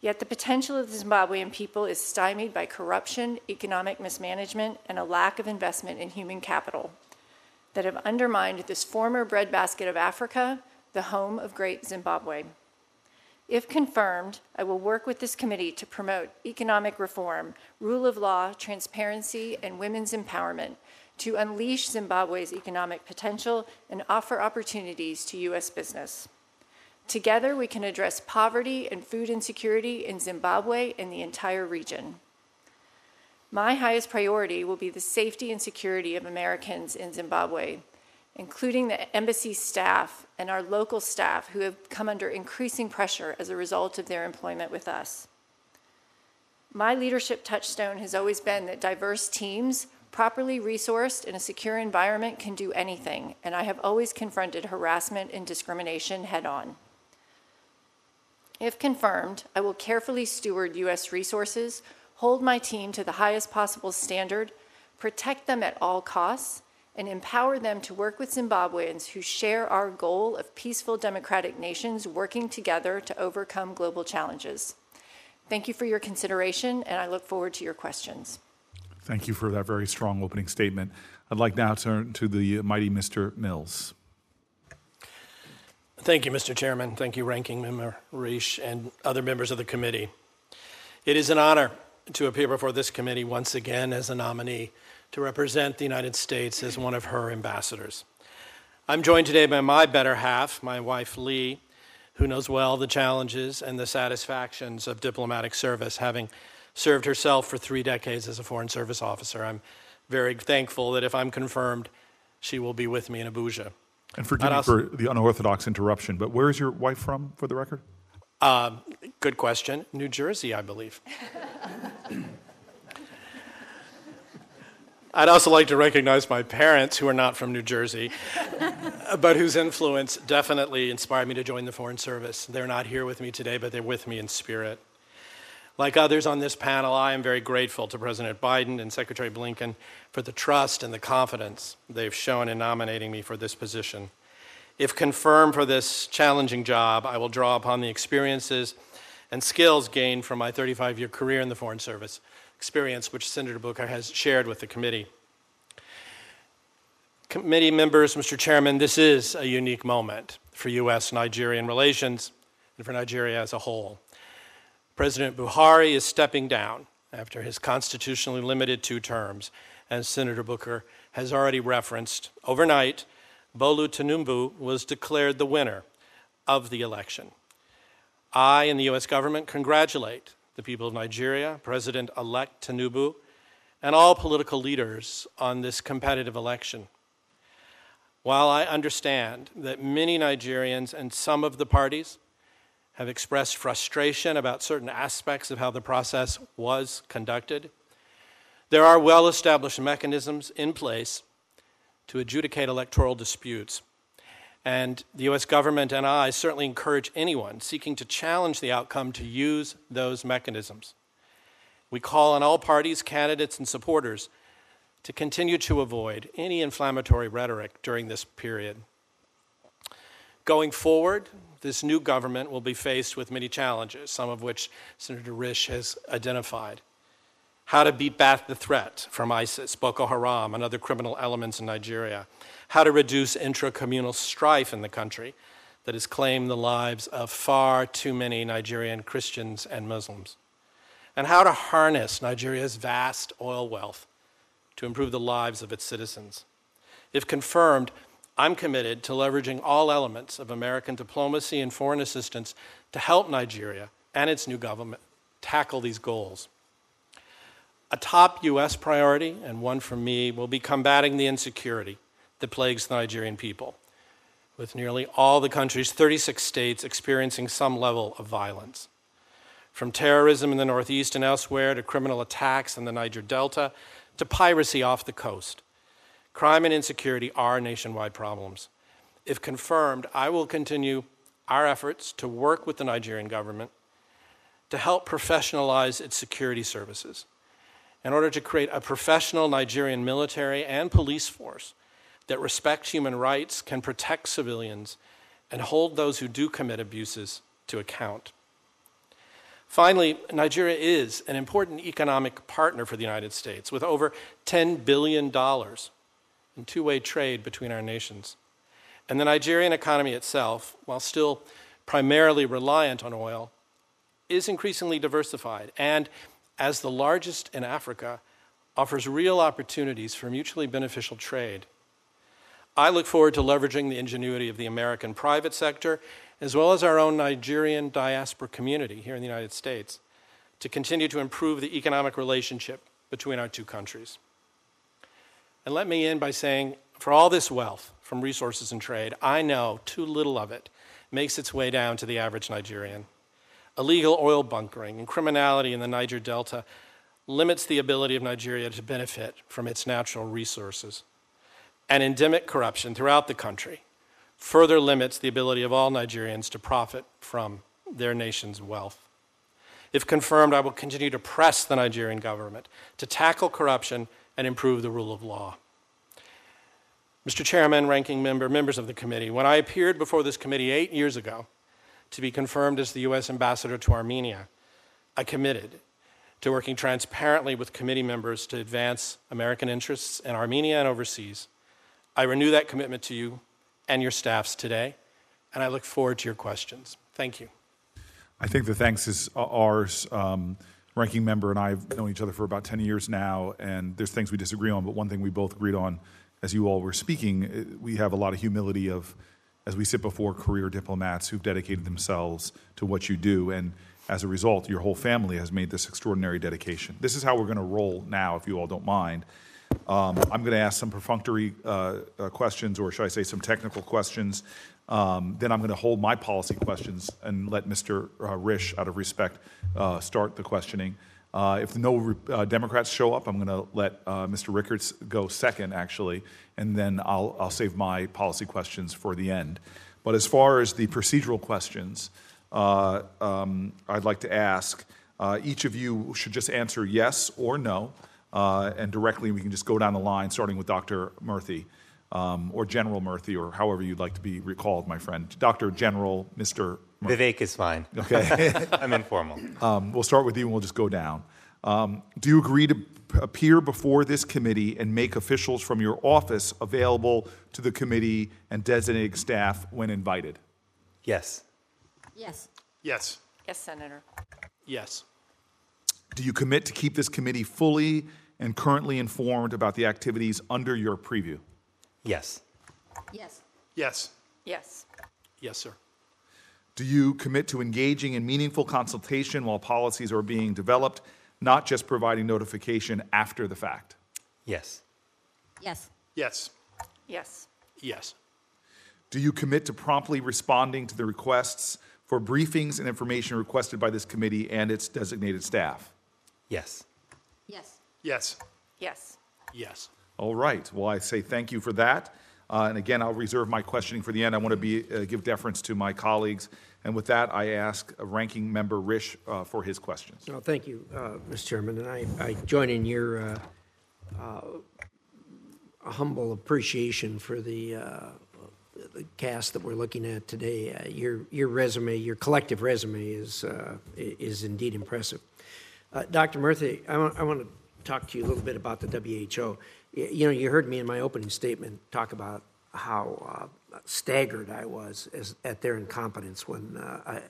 Yet the potential of the Zimbabwean people is stymied by corruption, economic mismanagement, and a lack of investment in human capital that have undermined this former breadbasket of Africa, the home of great Zimbabwe. If confirmed, I will work with this committee to promote economic reform, rule of law, transparency, and women's empowerment to unleash Zimbabwe's economic potential and offer opportunities to U.S. business. Together, we can address poverty and food insecurity in Zimbabwe and the entire region. My highest priority will be the safety and security of Americans in Zimbabwe, including the embassy staff and our local staff who have come under increasing pressure as a result of their employment with us. My leadership touchstone has always been that diverse teams, properly resourced in a secure environment, can do anything, and I have always confronted harassment and discrimination head on. If confirmed, I will carefully steward U.S. resources, hold my team to the highest possible standard, protect them at all costs, and empower them to work with Zimbabweans who share our goal of peaceful democratic nations working together to overcome global challenges. Thank you for your consideration, and I look forward to your questions. Thank you for that very strong opening statement. I'd like now to turn to the mighty Mr. Mills. Thank you, Mr. Chairman. Thank you, Ranking Member Risch and other members of the committee. It is an honor to appear before this committee once again as a nominee to represent the United States as one of her ambassadors. I'm joined today by my better half, my wife Lee, who knows well the challenges and the satisfactions of diplomatic service, having served herself for three decades as a Foreign Service officer. I'm very thankful that if I'm confirmed, she will be with me in Abuja. And forgive me for the unorthodox interruption, but where is your wife from, for the record? Uh, good question. New Jersey, I believe. (laughs) I'd also like to recognize my parents, who are not from New Jersey, (laughs) but whose influence definitely inspired me to join the Foreign Service. They're not here with me today, but they're with me in spirit. Like others on this panel, I am very grateful to President Biden and Secretary Blinken for the trust and the confidence they've shown in nominating me for this position. If confirmed for this challenging job, I will draw upon the experiences and skills gained from my 35 year career in the Foreign Service, experience which Senator Booker has shared with the committee. Committee members, Mr. Chairman, this is a unique moment for U.S. Nigerian relations and for Nigeria as a whole. President Buhari is stepping down after his constitutionally limited two terms, as Senator Booker has already referenced. Overnight, Bola Tinubu was declared the winner of the election. I and the U.S. government congratulate the people of Nigeria, President elect Tinubu, and all political leaders on this competitive election. While I understand that many Nigerians and some of the parties have expressed frustration about certain aspects of how the process was conducted, there are well established mechanisms in place to adjudicate electoral disputes. And the US government and I certainly encourage anyone seeking to challenge the outcome to use those mechanisms. We call on all parties, candidates, and supporters to continue to avoid any inflammatory rhetoric during this period. Going forward, this new government will be faced with many challenges, some of which Senator Risch has identified how to beat back the threat from ISIS, Boko Haram, and other criminal elements in Nigeria, how to reduce intra communal strife in the country that has claimed the lives of far too many Nigerian Christians and Muslims, and how to harness Nigeria's vast oil wealth to improve the lives of its citizens. If confirmed, I'm committed to leveraging all elements of American diplomacy and foreign assistance to help Nigeria and its new government tackle these goals. A top U.S. priority, and one for me, will be combating the insecurity that plagues the Nigerian people, with nearly all the country's 36 states experiencing some level of violence. From terrorism in the Northeast and elsewhere to criminal attacks in the Niger Delta to piracy off the coast, crime and insecurity are nationwide problems. If confirmed, I will continue our efforts to work with the Nigerian government to help professionalize its security services in order to create a professional Nigerian military and police force that respects human rights, can protect civilians, and hold those who do commit abuses to account. Finally, Nigeria is an important economic partner for the United States with over $10 billion in two way trade between our nations. And the Nigerian economy itself, while still primarily reliant on oil, is increasingly diversified and as the largest in Africa, offers real opportunities for mutually beneficial trade. I look forward to leveraging the ingenuity of the American private sector as well as our own Nigerian diaspora community here in the United States, to continue to improve the economic relationship between our two countries. And let me end by saying for all this wealth from resources and trade, I know too little of it makes its way down to the average Nigerian. Illegal oil bunkering and criminality in the Niger Delta limits the ability of Nigeria to benefit from its natural resources. And endemic corruption throughout the country further limits the ability of all Nigerians to profit from their nation's wealth. If confirmed, I will continue to press the Nigerian government to tackle corruption and improve the rule of law. Mr. Chairman, ranking member, members of the committee, when I appeared before this committee eight years ago to be confirmed as the U.S. ambassador to Armenia, I committed to working transparently with committee members to advance American interests in Armenia and overseas. I renew that commitment to you and your staffs today, and I look forward to your questions. Thank you. I think the thanks is ours. Um, ranking member and I have known each other for about 10 years now, and there's things we disagree on, but one thing we both agreed on, as you all were speaking, eh, we have a lot of humility of, as we sit before career diplomats who've dedicated themselves to what you do, and as a result, your whole family has made this extraordinary dedication. This is how we're going to roll now, if you all don't mind. Um, I'm going to ask some perfunctory uh, uh, questions, or should I say some technical questions. Um, then I'm going to hold my policy questions and let Mr. Uh, Risch, out of respect, uh, start the questioning. Uh, if no Democrats show up, I'm going to let Mr. Ricketts go second, actually, and then I'll, I'll save my policy questions for the end. But as far as the procedural questions, um, I'd like to ask each of you should just answer yes or no and directly we can just go down the line, starting with Dr. Murthy, um, or General Murthy, or however you'd like to be recalled, my friend. Dr. General, Mr. Murthy. Vivek is fine. Okay. (laughs) I'm informal. Um, we'll start with you and we'll just go down. Um, do you agree to appear before this committee and make officials from your office available to the committee and designated staff when invited? Yes. Yes. Yes. Yes, Senator. Yes. Do you commit to keep this committee fully and currently informed about the activities under your preview? Yes. Yes. Yes. Yes. Yes, sir. Do you commit to engaging in meaningful consultation while policies are being developed, not just providing notification after the fact? Yes. Yes. Yes. Yes. Yes. Do you commit to promptly responding to the requests for briefings and information requested by this committee and its designated staff? Yes. Yes. Yes. Yes. Yes. All right. Well, I say thank you for that. Uh, and again, I'll reserve my questioning for the end. I want to be, uh, give deference to my colleagues. And with that, I ask Ranking Member Risch uh, for his questions. Well, thank you, uh, Mr. Chairman, and I, I join in your uh, uh, humble appreciation for the, the cast that we're looking at today. your your resume, your collective resume, is is indeed impressive. Uh, Dr. Murthy, I want, I want to talk to you a little bit about the WHO. You know, you heard me in my opening statement talk about how uh, staggered I was as, at their incompetence when uh, I,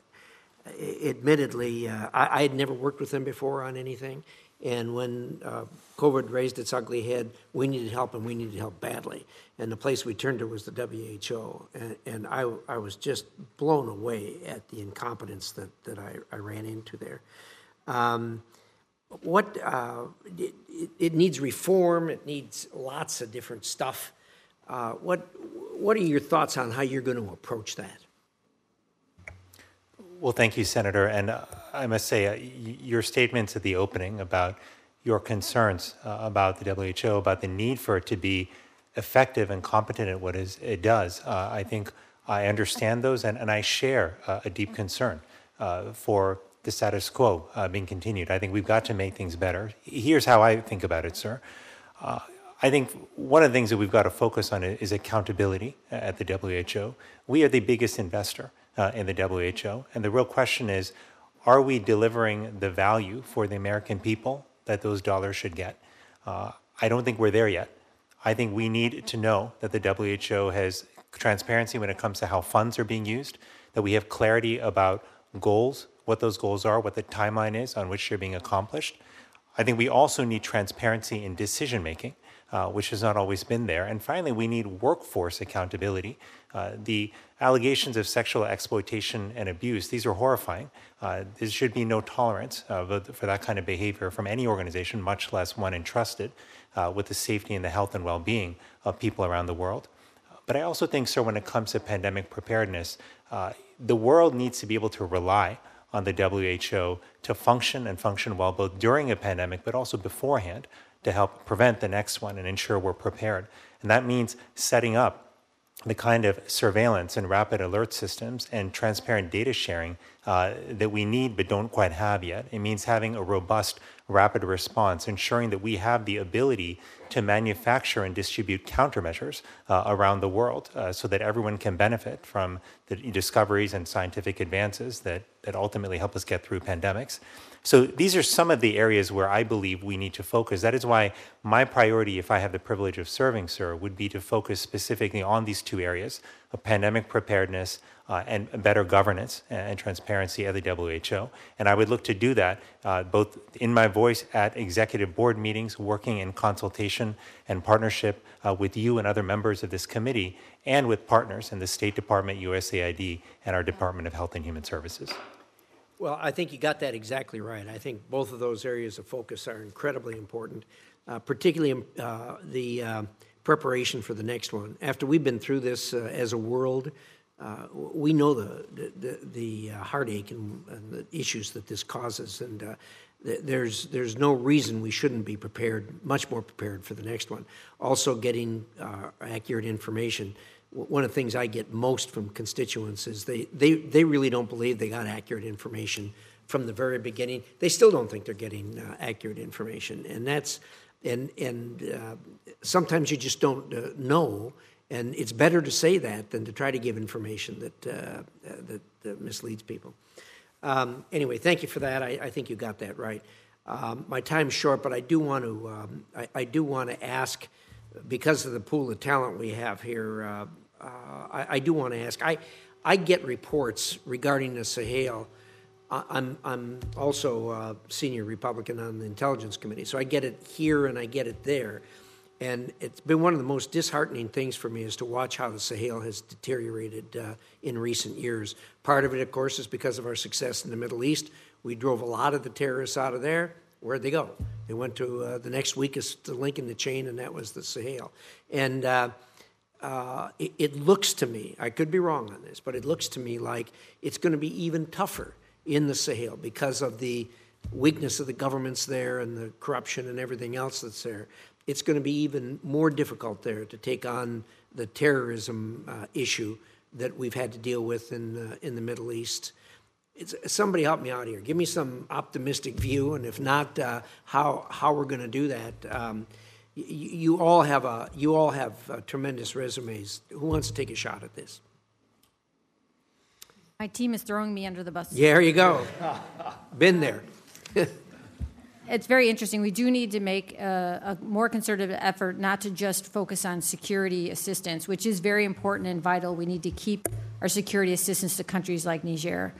admittedly, uh, I, I, had never worked with them before on anything. And when uh, COVID raised its ugly head, we needed help and we needed help badly. And the place we turned to was the WHO. And, and I, I was just blown away at the incompetence that, that I, I ran into there. Um, what uh, it, it, needs reform. It needs lots of different stuff. Uh, what what are your thoughts on how you're going to approach that? Well, thank you, Senator. And uh, I must say, uh, your statements at the opening about your concerns uh, about the WHO, about the need for it to be effective and competent at what it does, uh, I think I understand those, and, and I share a deep concern for the status quo uh, being continued. I think we've got to make things better. Here's how I think about it, sir. Uh, I think one of the things that we've got to focus on is accountability at the WHO. We are the biggest investor uh, in the WHO, and the real question is are we delivering the value for the American people that those dollars should get? Uh, I don't think we're there yet. I think we need to know that the WHO has transparency when it comes to how funds are being used, that we have clarity about goals what those goals are, what the timeline is on which they're being accomplished. I think we also need transparency in decision making uh, which has not always been there. And finally, we need workforce accountability. Uh, the allegations of sexual exploitation and abuse, these are horrifying. Uh, there should be no tolerance uh, for that kind of behavior from any organization, much less one entrusted uh, with the safety and the health and well being of people around the world. But I also think, sir, when it comes to pandemic preparedness, uh, the world needs to be able to rely on the WHO to function and function well both during a pandemic but also beforehand to help prevent the next one and ensure we're prepared. And that means setting up the kind of surveillance and rapid alert systems and transparent data sharing uh, that we need but don't quite have yet. It means having a robust rapid response, ensuring that we have the ability to manufacture and distribute countermeasures uh, around the world uh, so that everyone can benefit from the discoveries and scientific advances that, that ultimately help us get through pandemics. So these are some of the areas where I believe we need to focus. That is why my priority, if I have the privilege of serving, sir, would be to focus specifically on these two areas of pandemic preparedness uh, and better governance and transparency at the WHO. And I would look to do that uh, both in my voice at executive board meetings, working in consultation and partnership uh, with you and other members of this committee, and with partners in the State Department, USAID, and our Department of Health and Human Services. Well, I think you got that exactly right. I think both of those areas of focus are incredibly important, uh, particularly uh, the uh, preparation for the next one. After we've been through this uh, as a world, uh, we know the the, the uh, heartache and, and, the issues that this causes, and th- there's there's no reason we shouldn't be prepared, much more prepared for the next one. Also, getting accurate information one of the things I get most from constituents is they, they, they really don't believe they got accurate information from the very beginning. They still don't think they're getting uh, accurate information, and that's and and uh, sometimes you just don't uh, know. And it's better to say that than to try to give information that uh, uh, that, misleads people. Um, anyway, thank you for that. I, I think you got that right. Um, my time's short, but I do want to um, I, I do want to ask because of the pool of talent we have here, uh, uh, I, I, do want to ask. I, I get reports regarding the Sahel. I'm, I'm also a senior Republican on the Intelligence Committee, so I get it here and I get it there. And it's been one of the most disheartening things for me is to watch how the Sahel has deteriorated uh, in recent years. Part of it, of course, is because of our success in the Middle East. We drove a lot of the terrorists out of there. Where'd they go? They went to uh, the next weakest link in the chain, and that was the Sahel. And uh, uh, it, it, looks to me, I could be wrong on this, but it looks to me like it's going to be even tougher in the Sahel because of the weakness of the governments there and the corruption and everything else that's there. It's going to be even more difficult there to take on the terrorism uh, issue that we've had to deal with in, uh, in the Middle East it's, somebody help me out here. Give me some optimistic view, and if not, uh, how how we're going to do that. Um, you, you, all have a you all have uh, tremendous resumes. Who wants to take a shot at this? My team is throwing me under the bus. Yeah, there you go. Been there. (laughs) it's very interesting. We do need to make a, a, more concerted effort not to just focus on security assistance, which is very important and vital. We need to keep our security assistance to countries like Niger.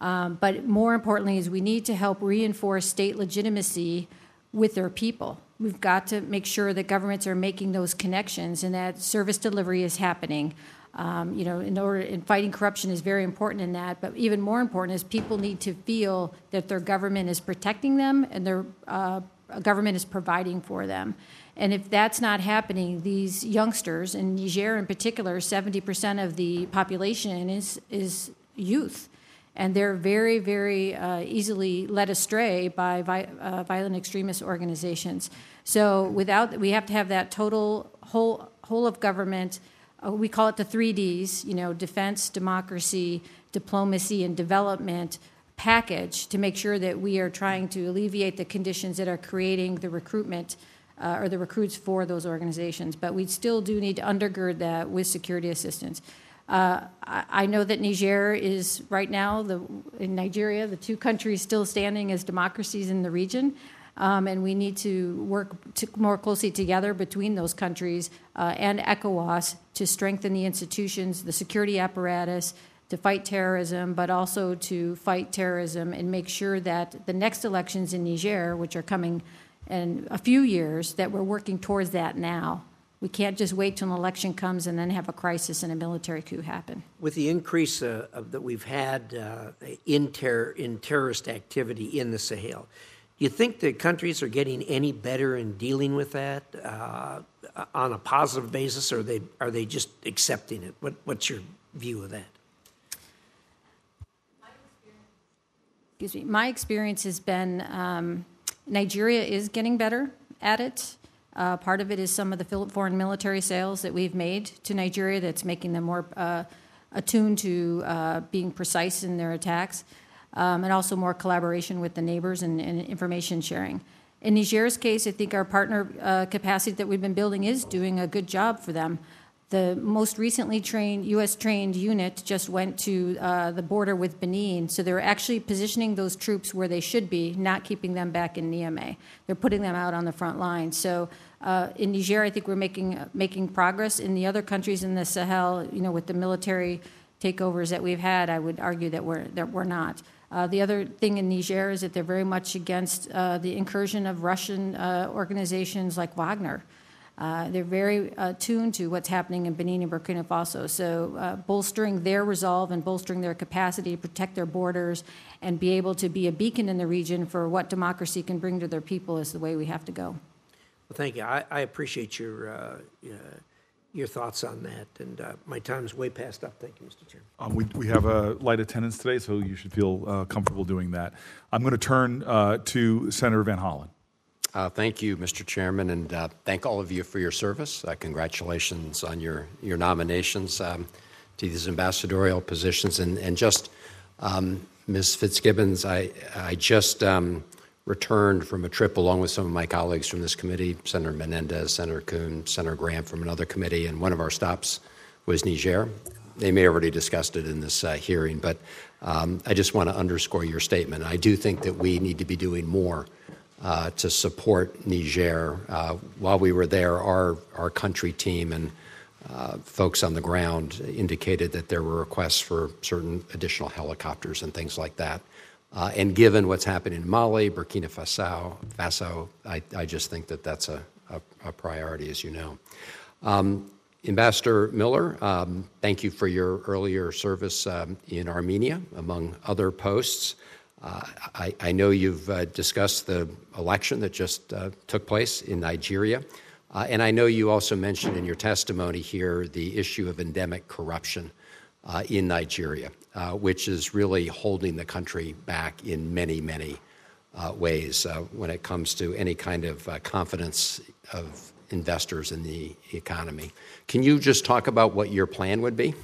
Um, but more importantly, is we need to help reinforce state legitimacy with their people. We've got to make sure that governments are making those connections and that service delivery is happening. Um, you know, in order, in fighting corruption is very important in that. But even more important is people need to feel that their government is protecting them and their uh, government is providing for them. And if that's not happening, these youngsters, in Niger in particular, 70% of the population is is youth and they're very, very uh, easily led astray by vi- uh, violent extremist organizations. So without, we have to have that total whole whole of government. Uh, we call it the three Ds. You know, defense, democracy, diplomacy, and development package to make sure that we are trying to alleviate the conditions that are creating the recruitment. Uh, or the recruits for those organizations, but we still do need to undergird that with security assistance. Uh, I, know that Niger is right now, the, in Nigeria, the two countries still standing as democracies in the region. Um, and we need to work to more closely together between those countries uh, and ECOWAS to strengthen the institutions, the security apparatus, to fight terrorism, but also to fight terrorism and make sure that the next elections in Niger, which are coming in a few years, that we're working towards that now. We can't just wait till an election comes and then have a crisis and a military coup happen. With the increase uh, of, that we've had uh, in, ter- in terrorist activity in the Sahel, do you think the countries are getting any better in dealing with that uh, on a positive basis, or are they, are they just accepting it? What, what's your view of that? Excuse me. My experience has been um, Nigeria is getting better at it. Uh, part of it is some of the foreign military sales that we've made to Nigeria that's making them more uh, attuned to uh, being precise in their attacks, um, and also more collaboration with the neighbors and, and, information sharing. In Niger's case, I think our partner uh, capacity that we've been building is doing a good job for them. The most recently trained U.S. trained unit just went to uh, the border with Benin, so they're actually positioning those troops where they should be, not keeping them back in Niamey. They're putting them out on the front line. So uh, in Niger, I think we're making making progress. In the other countries in the Sahel, you know, with the military takeovers that we've had, I would argue that we're that we're not. Uh, the other thing in Niger is that they're very much against uh, the incursion of Russian uh, organizations like Wagner. Uh, they're very uh, tuned to what's happening in Benin and Burkina Faso. So, uh, bolstering their resolve and bolstering their capacity to protect their borders and be able to be a beacon in the region for what democracy can bring to their people is the way we have to go. Well, thank you. I, I appreciate your uh, your thoughts on that. And uh, my time's way past up. Thank you, Mr. Chairman. Um, we, we have a light attendance today, so you should feel uh, comfortable doing that. I'm going to turn to Senator Van Hollen. Uh, thank you, Mr. Chairman, and uh, thank all of you for your service. Uh, congratulations on your, your nominations um, to these ambassadorial positions. And, and just, um, Ms. Fitzgibbons, I, I just um, returned from a trip along with some of my colleagues from this committee, Senator Menendez, Senator Coons, Senator Graham from another committee, and one of our stops was Niger. They may have already discussed it in this uh, hearing, but um, I just want to underscore your statement. I do think that we need to be doing more to support Niger. Uh, while we were there, our, our country team and uh, folks on the ground indicated that there were requests for certain additional helicopters and things like that. Uh, and given what's happening in Mali, Burkina Faso, I, just think that that's a priority, as you know. Um, Ambassador Miller, um, thank you for your earlier service um, in Armenia, among other posts. Uh, I, I, know you've uh, discussed the election that just uh, took place in Nigeria. Uh, and I know you also mentioned in your testimony here the issue of endemic corruption uh, in Nigeria, which is really holding the country back in many, many ways when it comes to any kind of confidence of investors in the economy. Can you just talk about what your plan would be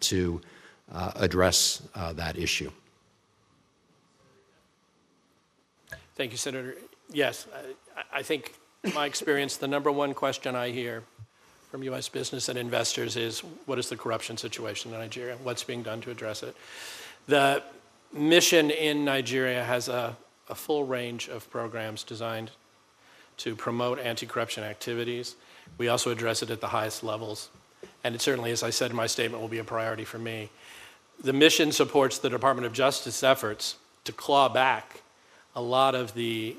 to address that issue? Thank you, Senator. Yes, I, I think my experience, the number one question I hear from U.S. business and investors is what is the corruption situation in Nigeria? What's being done to address it? The mission in Nigeria has a, a full range of programs designed to promote anti corruption activities. We also address it at the highest levels. And it certainly, as I said in my statement, will be a priority for me. The mission supports the Department of Justice efforts to claw back a lot of the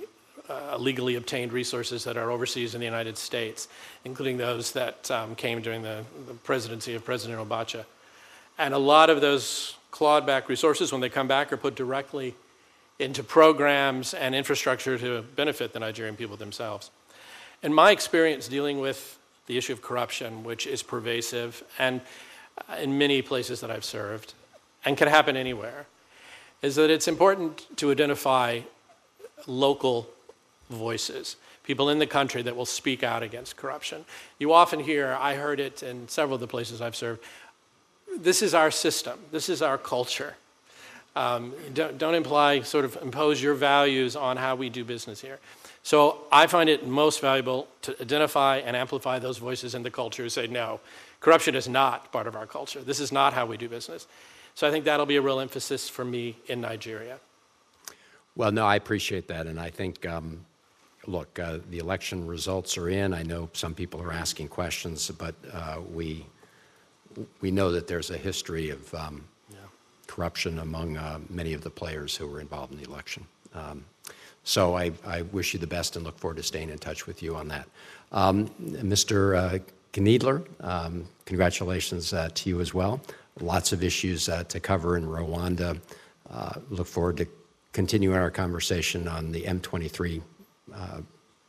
uh, legally obtained resources that are overseas in the United States, including those that um, came during the, the, presidency of President Abacha. And a lot of those clawed back resources, when they come back, are put directly into programs and infrastructure to benefit the Nigerian people themselves. In my experience dealing with the issue of corruption, which is pervasive and uh, in many places that I've served and can happen anywhere, is that it's important to identify local voices, people in the country that will speak out against corruption. You often hear, I heard it in several of the places I've served, this is our system, this is our culture. Um, don't, don't imply, sort of impose your values on how we do business here. So I find it most valuable to identify and amplify those voices in the culture who say, no, corruption is not part of our culture. This is not how we do business. So I think that'll be a real emphasis for me in Nigeria. Well, no, I appreciate that. And I think, um, look, uh, the election results are in. I know some people are asking questions, but uh, we, we know that there's a history of um, yeah. corruption among uh, many of the players who were involved in the election. Um, So I, I wish you the best and look forward to staying in touch with you on that. Um, Mr. Uh, Kneedler, um, congratulations uh, to you as well. Lots of issues uh, to cover in Rwanda. Uh, look forward to continuing our conversation on the M23 uh,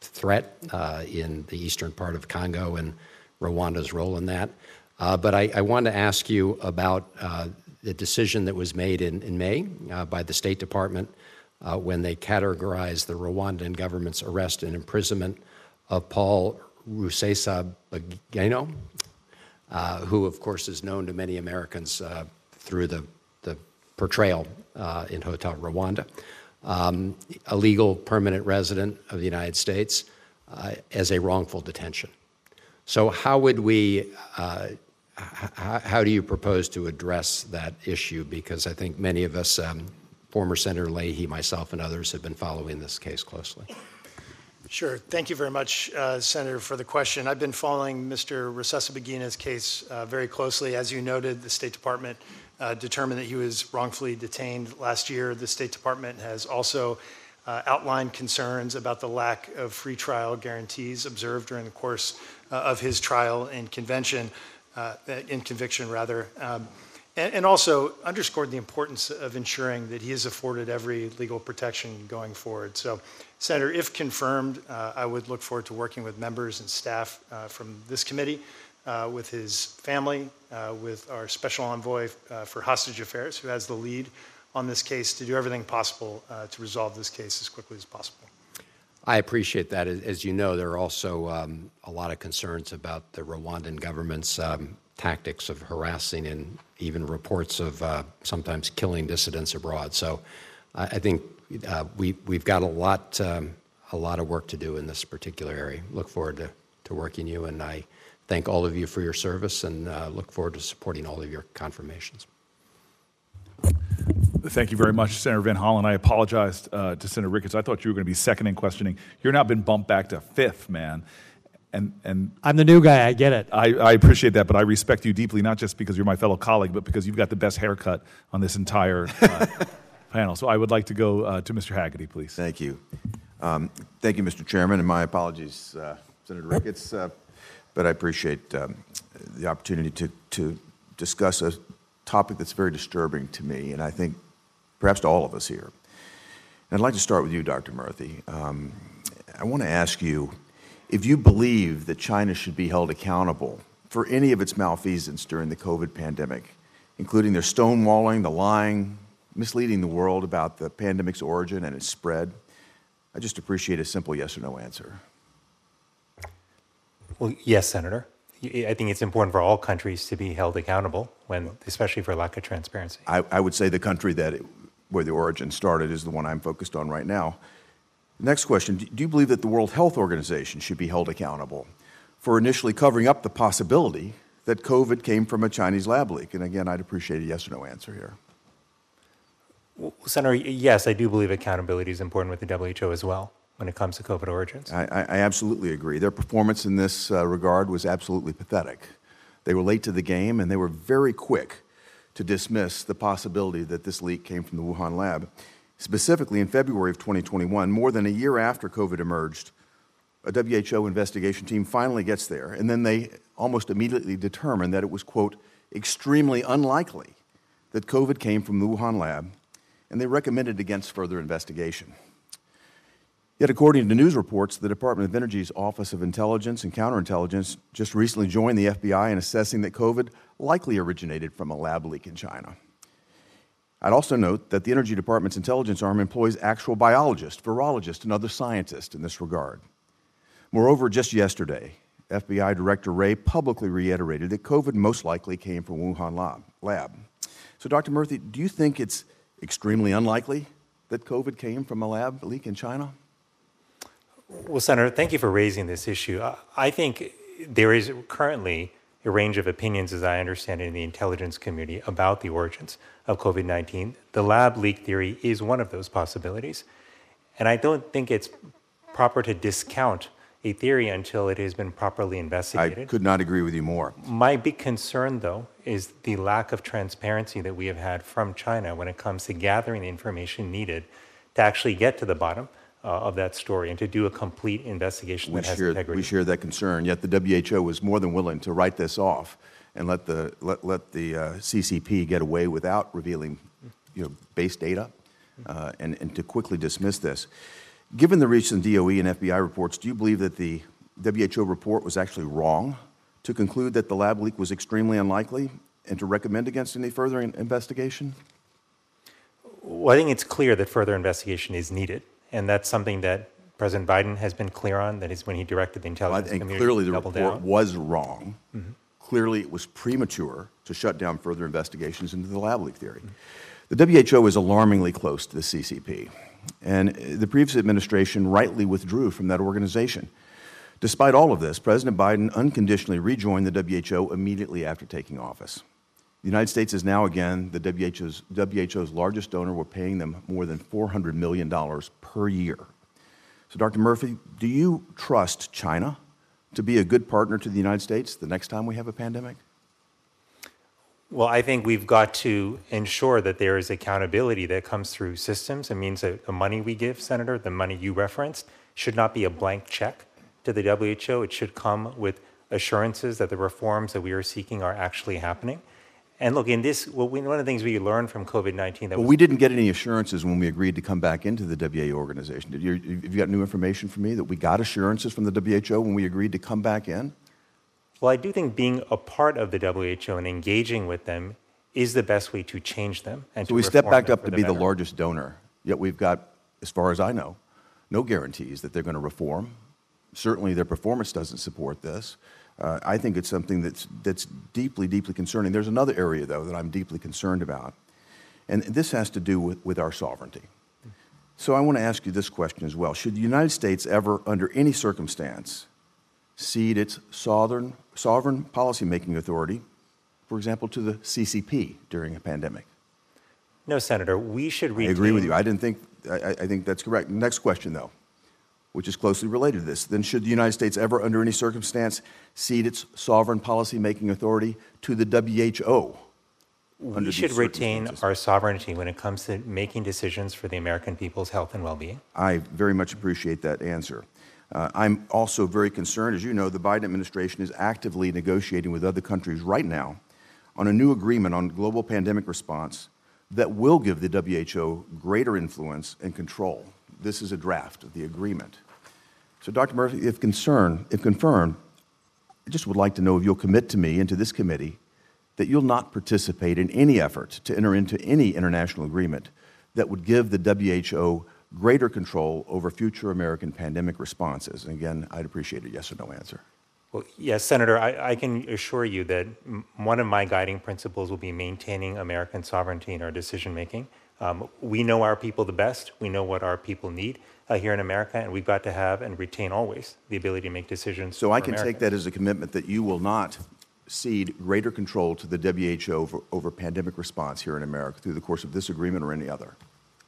threat uh, in the eastern part of Congo and Rwanda's role in that. Uh, but I, I want to ask you about uh, the decision that was made in, in May uh, by the State Department uh, when they categorized the Rwandan government's arrest and imprisonment of Paul Rusesabagina, uh, who, of course, is known to many Americans through the, the portrayal uh, in Hotel Rwanda, um, a legal permanent resident of the United States, uh, as a wrongful detention. So, how would we, uh, h- how do you propose to address that issue? Because I think many of us, um, former Senator Leahy, myself, and others, have been following this case closely. Sure. Thank you very much, uh, Senator, for the question. I've been following Mr. Rusesabagina's case uh, very closely. As you noted, the State Department determined that he was wrongfully detained last year. The State Department has also uh, outlined concerns about the lack of free trial guarantees observed during the course uh, of his trial and convention, uh, in conviction rather. Um, and, and also underscored the importance of ensuring that he is afforded every legal protection going forward. So, Senator, if confirmed, uh, I would look forward to working with members and staff uh, from this committee, uh, with his family, uh, with our special envoy uh, for hostage affairs, who has the lead on this case, to do everything possible uh, to resolve this case as quickly as possible. I appreciate that. As you know, there are also um, a lot of concerns about the Rwandan government's um, tactics of harassing and even reports of uh, sometimes killing dissidents abroad. So I, I think uh, we, we've got a lot, um, a lot of work to do in this particular area. Look forward to, to working you, and I thank all of you for your service and uh, look forward to supporting all of your confirmations. Thank you very much, Senator Van Hollen. I apologized uh, to Senator Ricketts. I thought you were going to be second in questioning. You're now been bumped back to fifth, man. And, and I'm the new guy. I get it. I, I appreciate that, but I respect you deeply, not just because you're my fellow colleague, but because you've got the best haircut on this entire uh, (laughs) panel. So I would like to go uh, to Mr. Hagerty, please. Thank you. Um, thank you, Mr. Chairman, and my apologies, uh, Senator Ricketts, uh, but I appreciate um, the opportunity to, to discuss a topic that's very disturbing to me, and I think perhaps to all of us here. And I'd like to start with you, Dr. Murthy. Um, I want to ask you if you believe that China should be held accountable for any of its malfeasance during the COVID pandemic, including their stonewalling, the lying, misleading the world about the pandemic's origin and its spread. I just appreciate a simple yes or no answer. Well, yes, Senator. I think it's important for all countries to be held accountable, when, especially for lack of transparency. I, I would say the country that it, where the origin started is the one I'm focused on right now. Next question Do you believe that the World Health Organization should be held accountable for initially covering up the possibility that COVID came from a Chinese lab leak? And again, I'd appreciate a yes or no answer here. Well, Senator, yes, I do believe accountability is important with the WHO as well when it comes to COVID origins. I, I, absolutely agree. Their performance in this uh, regard was absolutely pathetic. They were late to the game and they were very quick to dismiss the possibility that this leak came from the Wuhan lab. Specifically, in February of 2021, more than a year after COVID emerged, a WHO investigation team finally gets there, and then they almost immediately determine that it was, quote, extremely unlikely that COVID came from the Wuhan lab, and they recommended against further investigation. Yet, according to news reports, the Department of Energy's Office of Intelligence and Counterintelligence just recently joined the FBI in assessing that COVID likely originated from a lab leak in China. I'd also note that the Energy Department's intelligence arm employs actual biologists, virologists, and other scientists in this regard. Moreover, just yesterday, FBI Director Wray publicly reiterated that COVID most likely came from Wuhan lab. So, Dr. Murthy, do you think it's extremely unlikely that COVID came from a lab leak in China? Well, Senator, thank you for raising this issue. I think there is currently a range of opinions, as I understand it, in the intelligence community about the origins of COVID 19. The lab leak theory is one of those possibilities. And I don't think it's proper to discount a theory until it has been properly investigated. I could not agree with you more. My big concern, though, is the lack of transparency that we have had from China when it comes to gathering the information needed to actually get to the bottom uh, of that story and to do a complete investigation We that has share, integrity. we share that concern, yet the WHO was more than willing to write this off and let the, let, let the uh, CCP get away without revealing you know, base data uh, and, and to quickly dismiss this. Given the recent DOE and FBI reports, do you believe that the WHO report was actually wrong to conclude that the lab leak was extremely unlikely and to recommend against any further in- investigation? Well, I think it's clear that further investigation is needed, and that's something that President Biden has been clear on. That is when he directed the intelligence think community clearly the report down. was wrong. Mm-hmm. Clearly, it was premature to shut down further investigations into the lab leak theory. The WHO is alarmingly close to the CCP, and the previous administration rightly withdrew from that organization. Despite all of this, President Biden unconditionally rejoined the WHO immediately after taking office. The United States is now again the WHO's, WHO's largest donor. We're paying them more than $400 million per year. So, Dr. Murphy, do you trust China to be a good partner to the United States the next time we have a pandemic? Well, I think we've got to ensure that there is accountability that comes through systems. It means that the money we give, Senator, the money you referenced, should not be a blank check to the WHO. It should come with assurances that the reforms that we are seeking are actually happening. And look, in this, well, we, one of the things we learned from COVID 19 that But was we didn't get any assurances when we agreed to come back into the WHO organization. Did you, have you got new information for me that we got assurances from the WHO when we agreed to come back in? Well, I do think being a part of the WHO and engaging with them is the best way to change them. And So we step back up to be the largest donor, yet we've got, as far as I know, no guarantees that they're going to reform. Certainly, their performance doesn't support this. Uh, I think it's something that's, that's deeply, deeply concerning. There's another area, though, that I'm deeply concerned about, and this has to do with, with our sovereignty. So I want to ask you this question as well. Should the United States ever, under any circumstance, cede its sovereign, sovereign policymaking authority, for example, to the CCP during a pandemic? No, Senator, we should I agree with you. I didn't think, I I think that's correct. Next question, though, which is closely related to this. Then, should the United States ever, under any circumstance, cede its sovereign policy-making authority to the WHO? We should retain our sovereignty when it comes to making decisions for the American people's health and well being. I very much appreciate that answer. Uh, I'm also very concerned, as you know, the Biden administration is actively negotiating with other countries right now on a new agreement on global pandemic response that will give the WHO greater influence and control. This is a draft of the agreement. So, Dr. Murphy, if concerned, if confirmed, I just would like to know if you'll commit to me and to this committee that you'll not participate in any effort to enter into any international agreement that would give the WHO greater control over future American pandemic responses. And again, I'd appreciate a yes or no answer. Well, yes, Senator, I, I can assure you that m- one of my guiding principles will be maintaining American sovereignty in our decision making. Um, we know our people the best. We know what our people need uh, here in America, and we've got to have and retain always the ability to make decisions. So I can take that as a commitment that you will not cede greater control to the WHO over, over pandemic response here in America through the course of this agreement or any other.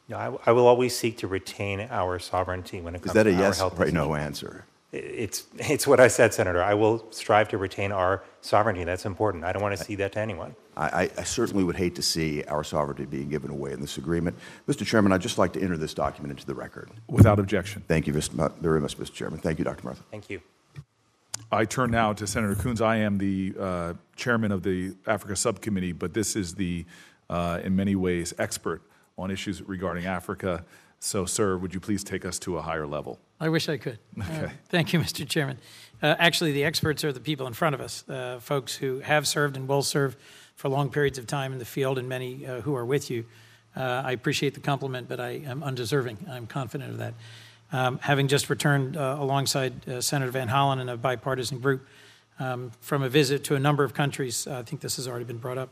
No, I, I will always seek to retain our sovereignty when it comes to Is that a to yes or no answer? It's, it's what I said, Senator. I will strive to retain our sovereignty. That's important. I don't want to see that to anyone. I, I- I certainly would hate to see our sovereignty being given away in this agreement. Mr. Chairman, I'd just like to enter this document into the record. Without objection. Thank you Mr. very much, Mr. Chairman. Thank you, Dr. Martha. Thank you. I turn now to Senator Coons. I am the uh, chairman of the Africa Subcommittee, but this is the, uh, in many ways, expert on issues regarding Africa. So, sir, would you please take us to a higher level? I wish I could. (laughs) Uh, Okay. thank you, Mr. Chairman. Uh, actually, the experts are the people in front of us, uh, folks who have served and will serve for long periods of time in the field, and many uh, who are with you. Uh, I appreciate the compliment, but I am undeserving. I'm confident of that. Um, having just returned uh, alongside uh, Senator Van Hollen and a bipartisan group um, from a visit to a number of countries, uh, I think this has already been brought up.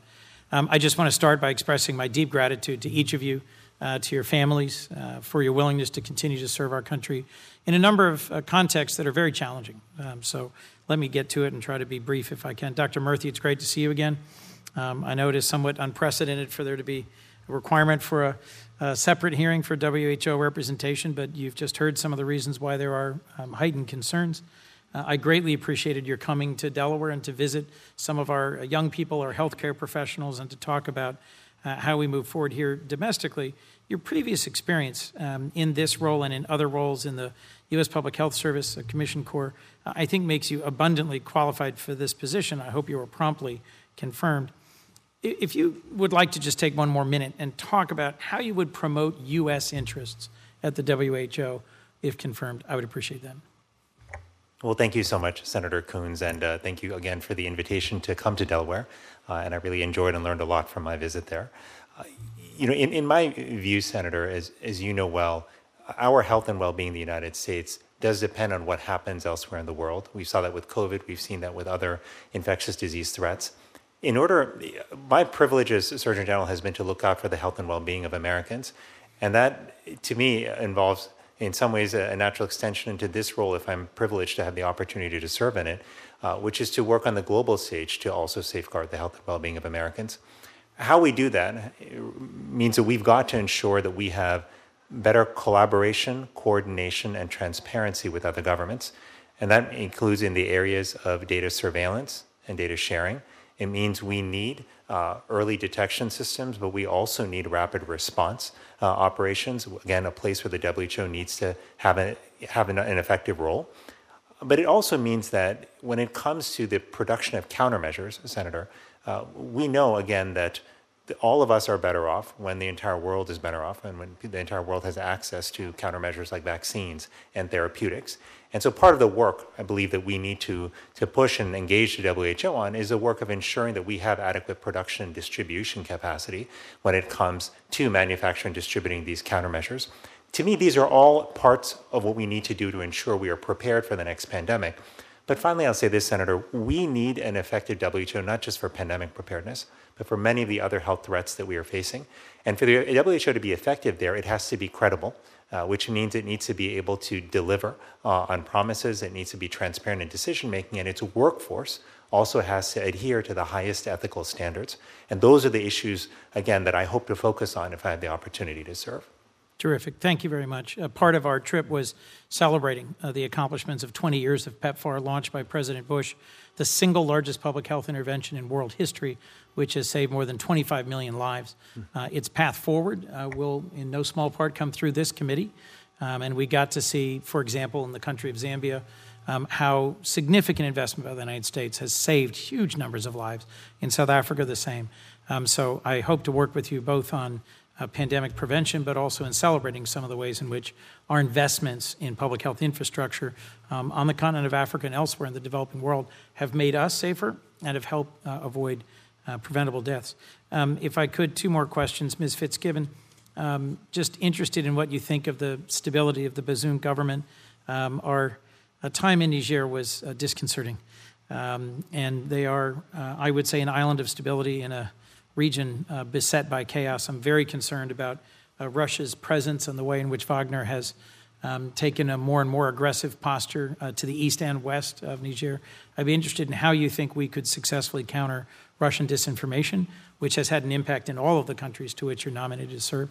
Um, I just want to start by expressing my deep gratitude to each of you, uh, to your families, uh, for your willingness to continue to serve our country in a number of uh, contexts that are very challenging. Um, so let me get to it and try to be brief if I can. Dr. Murthy, it's great to see you again. Um, I know it is somewhat unprecedented for there to be a requirement for a, a separate hearing for WHO representation, but you've just heard some of the reasons why there are um, heightened concerns. Uh, I greatly appreciated your coming to Delaware and to visit some of our young people, our healthcare professionals, and to talk about uh, how we move forward here domestically. Your previous experience um, in this role and in other roles in the U.S. Public Health Service, uh, Commission Corps, uh, I think makes you abundantly qualified for this position. I hope you are promptly confirmed. If you would like to just take one more minute and talk about how you would promote U.S. interests at the WHO, if confirmed, I would appreciate that. Well, thank you so much, Senator Coons, and uh, thank you again for the invitation to come to Delaware. Uh, and I really enjoyed and learned a lot from my visit there. Uh, you know, in, in my view, Senator, as, as you know well, our health and well-being in the United States does depend on what happens elsewhere in the world. We saw that with COVID. We've seen that with other infectious disease threats. In order, my privilege as Surgeon General has been to look out for the health and well-being of Americans, and that, to me, involves, in some ways, a, natural extension into this role. If I'm privileged to have the opportunity to serve in it, uh, which is to work on the global stage to also safeguard the health and well-being of Americans. How we do that means that we've got to ensure that we have better collaboration, coordination, and transparency with other governments. And that includes in the areas of data surveillance and data sharing. It means we need uh, early detection systems, but we also need rapid response uh, operations. Again, a place where the WHO needs to have, a, have an, an effective role. But it also means that when it comes to the production of countermeasures, Senator, uh, we know again that all of us are better off when the entire world is better off and when the entire world has access to countermeasures like vaccines and therapeutics. And so part of the work I believe that we need to, to push and engage the WHO on is the work of ensuring that we have adequate production and distribution capacity when it comes to manufacturing and distributing these countermeasures. To me, these are all parts of what we need to do to ensure we are prepared for the next pandemic. But finally, I'll say this, Senator, we need an effective WHO not just for pandemic preparedness, but for many of the other health threats that we are facing. And for the WHO to be effective there, it has to be credible, uh, which means it needs to be able to deliver uh, on promises, it needs to be transparent in decision making, and its workforce also has to adhere to the highest ethical standards. And those are the issues, again, that I hope to focus on if I have the opportunity to serve. Terrific. Thank you very much. Uh, part of our trip was celebrating uh, the accomplishments of 20 years of PEPFAR launched by President Bush, the single largest public health intervention in world history, which has saved more than 25 million lives. Uh, its path forward uh, will, in no small part, come through this committee. Um, and we got to see, for example, in the country of Zambia, um, how significant investment by the United States has saved huge numbers of lives. In South Africa, the same. Um, so I hope to work with you both on uh, pandemic prevention, but also in celebrating some of the ways in which our investments in public health infrastructure um, on the continent of Africa and elsewhere in the developing world have made us safer and have helped uh, avoid uh, preventable deaths. Um, if I could, two more questions. Ms. Fitzgibbon, um, just interested in what you think of the stability of the Bazoum government. Um, our uh, time in Niger was uh, disconcerting. Um, and they are, uh, I would say, an island of stability in a region uh, beset by chaos. I'm very concerned about uh, Russia's presence and the way in which Wagner has um, taken a more and more aggressive posture uh, to the east and west of Niger. I'd be interested in how you think we could successfully counter Russian disinformation, which has had an impact in all of the countries to which you're nominated to serve,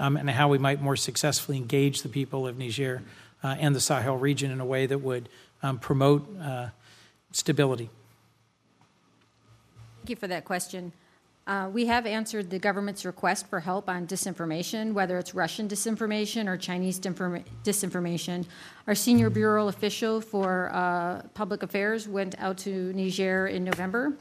um, and how we might more successfully engage the people of Niger uh, and the Sahel region in a way that would um, promote uh, stability. Thank you for that question. Uh, we have answered the government's request for help on disinformation, whether it's Russian disinformation or Chinese disinformation. Our senior bureau official for uh, public affairs went out to Niger in November.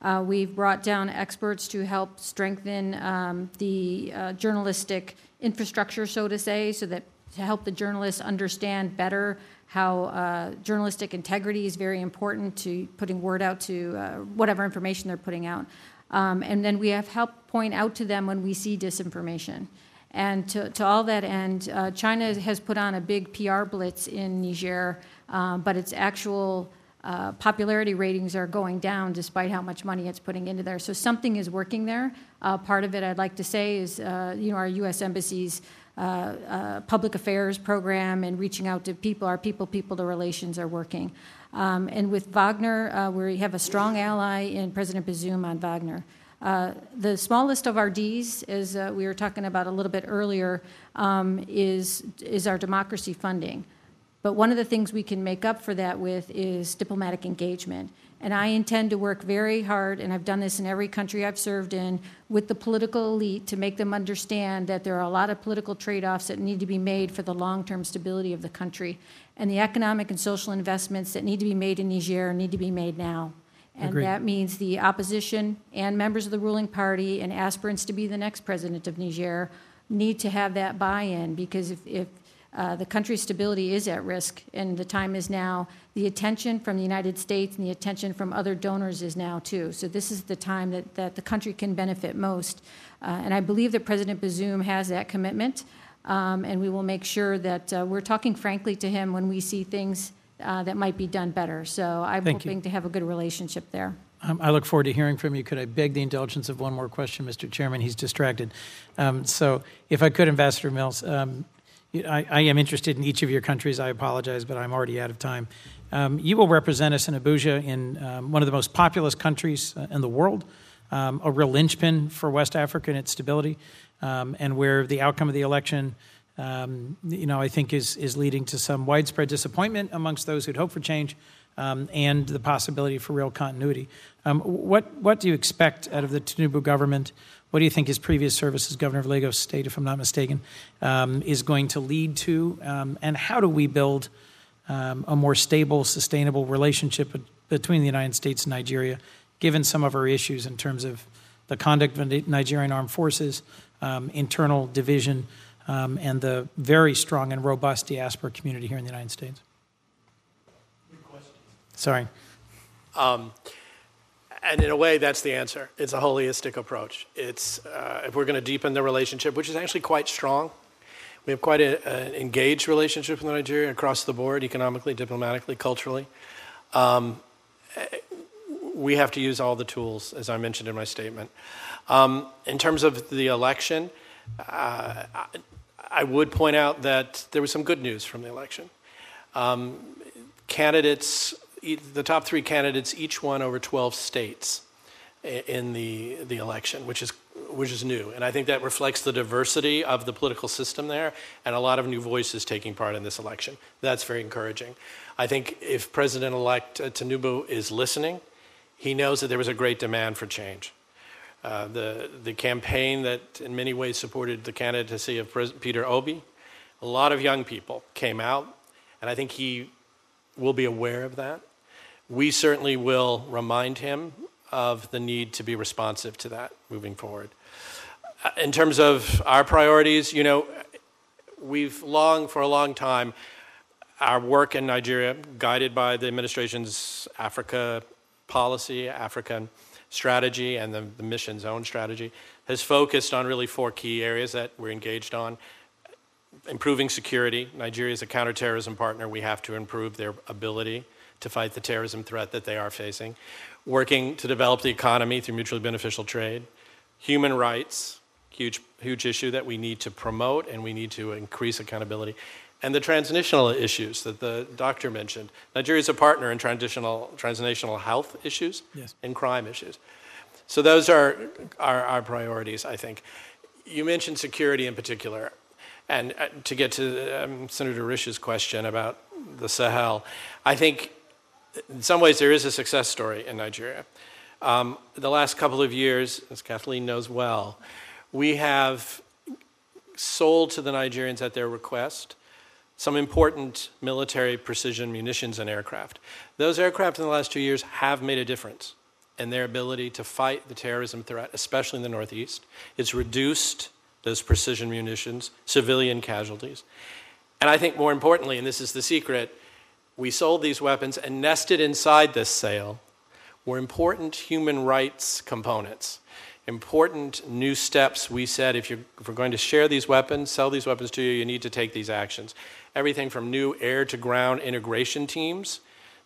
Uh, we've brought down experts to help strengthen um, the uh, journalistic infrastructure, so to say, so that to help the journalists understand better how uh, journalistic integrity is very important to putting word out to uh, whatever information they're putting out. Um, and then we have helped point out to them when we see disinformation. And to, to all that end, uh, China has put on a big PR blitz in Niger, um, but its actual uh, popularity ratings are going down despite how much money it's putting into there. So something is working there. Uh, part of it, I'd like to say, is uh, you know our U.S. embassy's uh, uh, public affairs program and reaching out to people. Our people, people to relations are working. Um, and with Wagner, uh, we have a strong ally in President Bazoum on Wagner. Uh, the smallest of our Ds, as uh, we were talking about a little bit earlier, um, is, is our democracy funding. But one of the things we can make up for that with is diplomatic engagement. And I intend to work very hard, and I've done this in every country I've served in, with the political elite to make them understand that there are a lot of political trade offs that need to be made for the long term stability of the country. And the economic and social investments that need to be made in Niger need to be made now. And Agreed. that means the opposition and members of the ruling party and aspirants to be the next president of Niger need to have that buy in because if, if uh, the country's stability is at risk, and the time is now. The attention from the United States and the attention from other donors is now too. So this is the time that, that the country can benefit most. Uh, and I believe that President Bazoum has that commitment, um, and we will make sure that uh, we're talking frankly to him when we see things uh, that might be done better. So I'm Thank you. hoping to have a good relationship there. Um, I look forward to hearing from you. Could I beg the indulgence of one more question, Mr. Chairman? He's distracted. Um, so, if I could, Ambassador Mills, um, I, I am interested in each of your countries. I apologize, but I'm already out of time. Um, you will represent us in Abuja in um, one of the most populous countries uh, in the world, um, a real linchpin for West Africa and its stability, um, and where the outcome of the election. Um, you know, I think is is leading to some widespread disappointment amongst those who'd hoped for change, um, and the possibility for real continuity. Um, what what do you expect out of the Tinubu government? What do you think his previous service as governor of Lagos State, if I'm not mistaken, um, is going to lead to? And how do we build a more stable, sustainable relationship between the United States and Nigeria, given some of our issues in terms of the conduct of Nigerian armed forces, um, internal division, um, and the very strong and robust diaspora community here in the United States? Sorry. Um, and in a way, that's the answer. It's a holistic approach. It's uh, if we're going to deepen the relationship, which is actually quite strong. We have quite an engaged relationship with Nigeria across the board, economically, diplomatically, culturally. Um, we have to use all the tools, as I mentioned in my statement. Um, in terms of the election, uh, I, would point out that there was some good news from the election. Um, candidates, the top three candidates, each won over 12 states in the, the election, which is, which is new. And I think that reflects the diversity of the political system there and a lot of new voices taking part in this election. That's very encouraging. I think if President elect Tinubu is listening, he knows that there was a great demand for change. Uh, the, the campaign that in many ways supported the candidacy of Peter Obi, a lot of young people came out, and I think he will be aware of that. We certainly will remind him of the need to be responsive to that moving forward. Uh, In terms of our priorities, you know, we've long, for a long time, our work in Nigeria, guided by the administration's Africa policy, African strategy, and the, the mission's own strategy, has focused on really four key areas that we're engaged on. Improving security. Nigeria is a counterterrorism partner. We have to improve their ability to fight the terrorism threat that they are facing. Working to develop the economy through mutually beneficial trade. Human rights, huge, huge issue that we need to promote and we need to increase accountability. And the transnational issues that the doctor mentioned. Nigeria is a partner in transnational, transnational health issues Yes. and crime issues. So those are our, our priorities, I think. You mentioned security in particular. And uh, to get to um, Senator Risch's question about the Sahel, I think in some ways there is a success story in Nigeria. Um, the last couple of years, as Kathleen knows well, we have sold to the Nigerians at their request some important military precision munitions and aircraft. Those aircraft in the last two years have made a difference in their ability to fight the terrorism threat, especially in the Northeast. It's reduced those precision munitions, civilian casualties. And I think more importantly, and this is the secret, we sold these weapons and nested inside this sale were important human rights components, important new steps. We said if, you're, if we're going to share these weapons, sell these weapons to you, you need to take these actions. Everything from new air to ground integration teams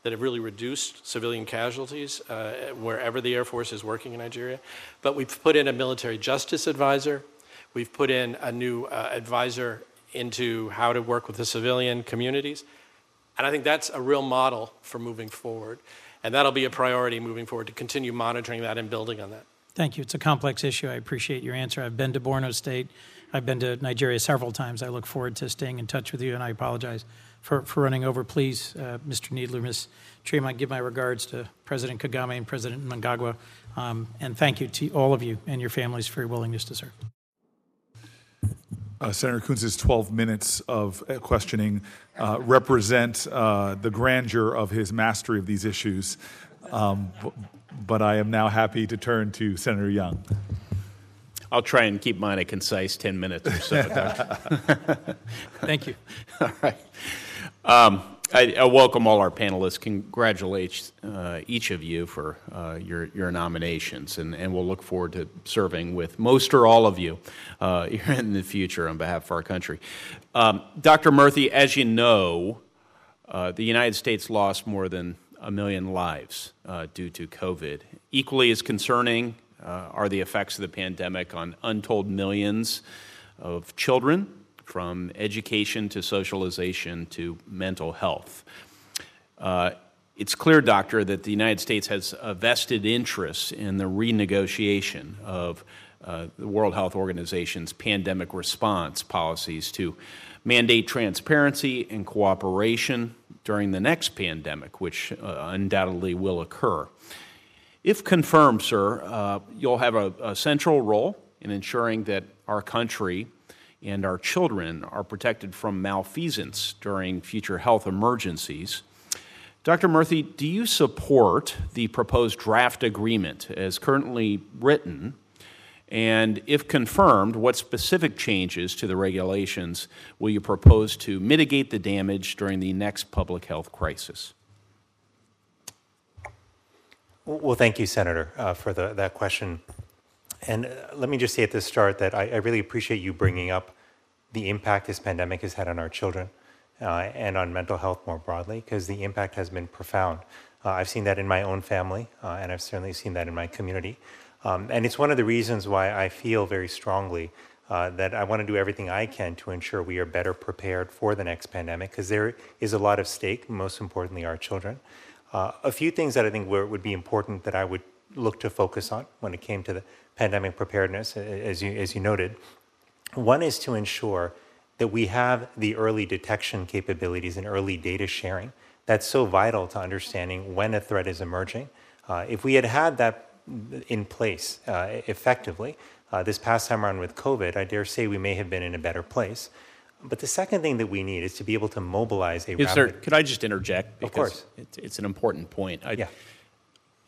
that have really reduced civilian casualties uh, wherever the Air Force is working in Nigeria. But we've put in a military justice advisor. We've put in a new uh, advisor into how to work with the civilian communities. And I think that's a real model for moving forward. And that'll be a priority moving forward to continue monitoring that and building on that. Thank you. It's a complex issue. I appreciate your answer. I've been to Borno State. I've been to Nigeria several times. I look forward to staying in touch with you, and I apologize for, for running over. Please, uh, Mr. Kneedler, Ms. Tremont, give my regards to President Kagame and President Mnangagwa, um, and thank you to all of you and your families for your willingness to serve. Uh, Senator Coons's 12 minutes of uh, questioning uh, represent uh, the grandeur of his mastery of these issues. Um, but I am now happy to turn to Senator Young. I'll try and keep mine a concise 10 minutes or so, (laughs) Thank you. (laughs) all right. Um, I, I, welcome all our panelists. Congratulate uh, each of you for uh, your, your nominations, and, and we'll look forward to serving with most or all of you uh, (laughs) in the future on behalf of our country. Um, Dr. Murthy, as you know, uh, the United States lost more than a million lives uh, due to COVID. Equally as concerning are the effects of the pandemic on untold millions of children from education to socialization to mental health. Uh, it's clear, Doctor, that the United States has a vested interest in the renegotiation of uh, the World Health Organization's pandemic response policies to mandate transparency and cooperation during the next pandemic, which uh, undoubtedly will occur. If confirmed, sir, uh, you'll have a, a central role in ensuring that our country and our children are protected from malfeasance during future health emergencies. Dr. Murthy, do you support the proposed draft agreement as currently written? And if confirmed, what specific changes to the regulations will you propose to mitigate the damage during the next public health crisis? Well, thank you, Senator, uh, for the, that question. And uh, let me just say at the start that I, I, really appreciate you bringing up the impact this pandemic has had on our children uh, and on mental health more broadly, because the impact has been profound. Uh, I've seen that in my own family, uh, and I've certainly seen that in my community. Um, and it's one of the reasons why I feel very strongly uh, that I want to do everything I can to ensure we are better prepared for the next pandemic, because there is a lot of stake, most importantly, our children. Uh, a few things that I think were, would be important that I would look to focus on when it came to the pandemic preparedness, as you, as you noted. One is to ensure that we have the early detection capabilities and early data sharing. That's so vital to understanding when a threat is emerging. Uh, if we had had that in place uh, effectively uh, this past time around with COVID, I dare say we may have been in a better place. But the second thing that we need is to be able to mobilize a. Rapid... sir. Could I just interject? Because of course. It's, it's an important point. I, yeah.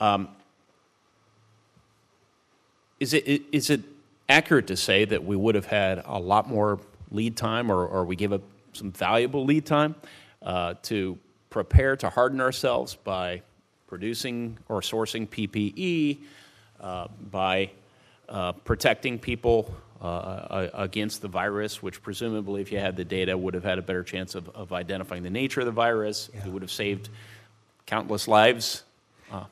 Um, is it is it accurate to say that we would have had a lot more lead time, or, or we gave up some valuable lead time uh, to prepare to harden ourselves by producing or sourcing PPE, uh, by uh, protecting people uh, against the virus, which presumably, if you had the data, would have had a better chance of, of identifying the nature of the virus. Yeah. It would have saved countless lives. Uh,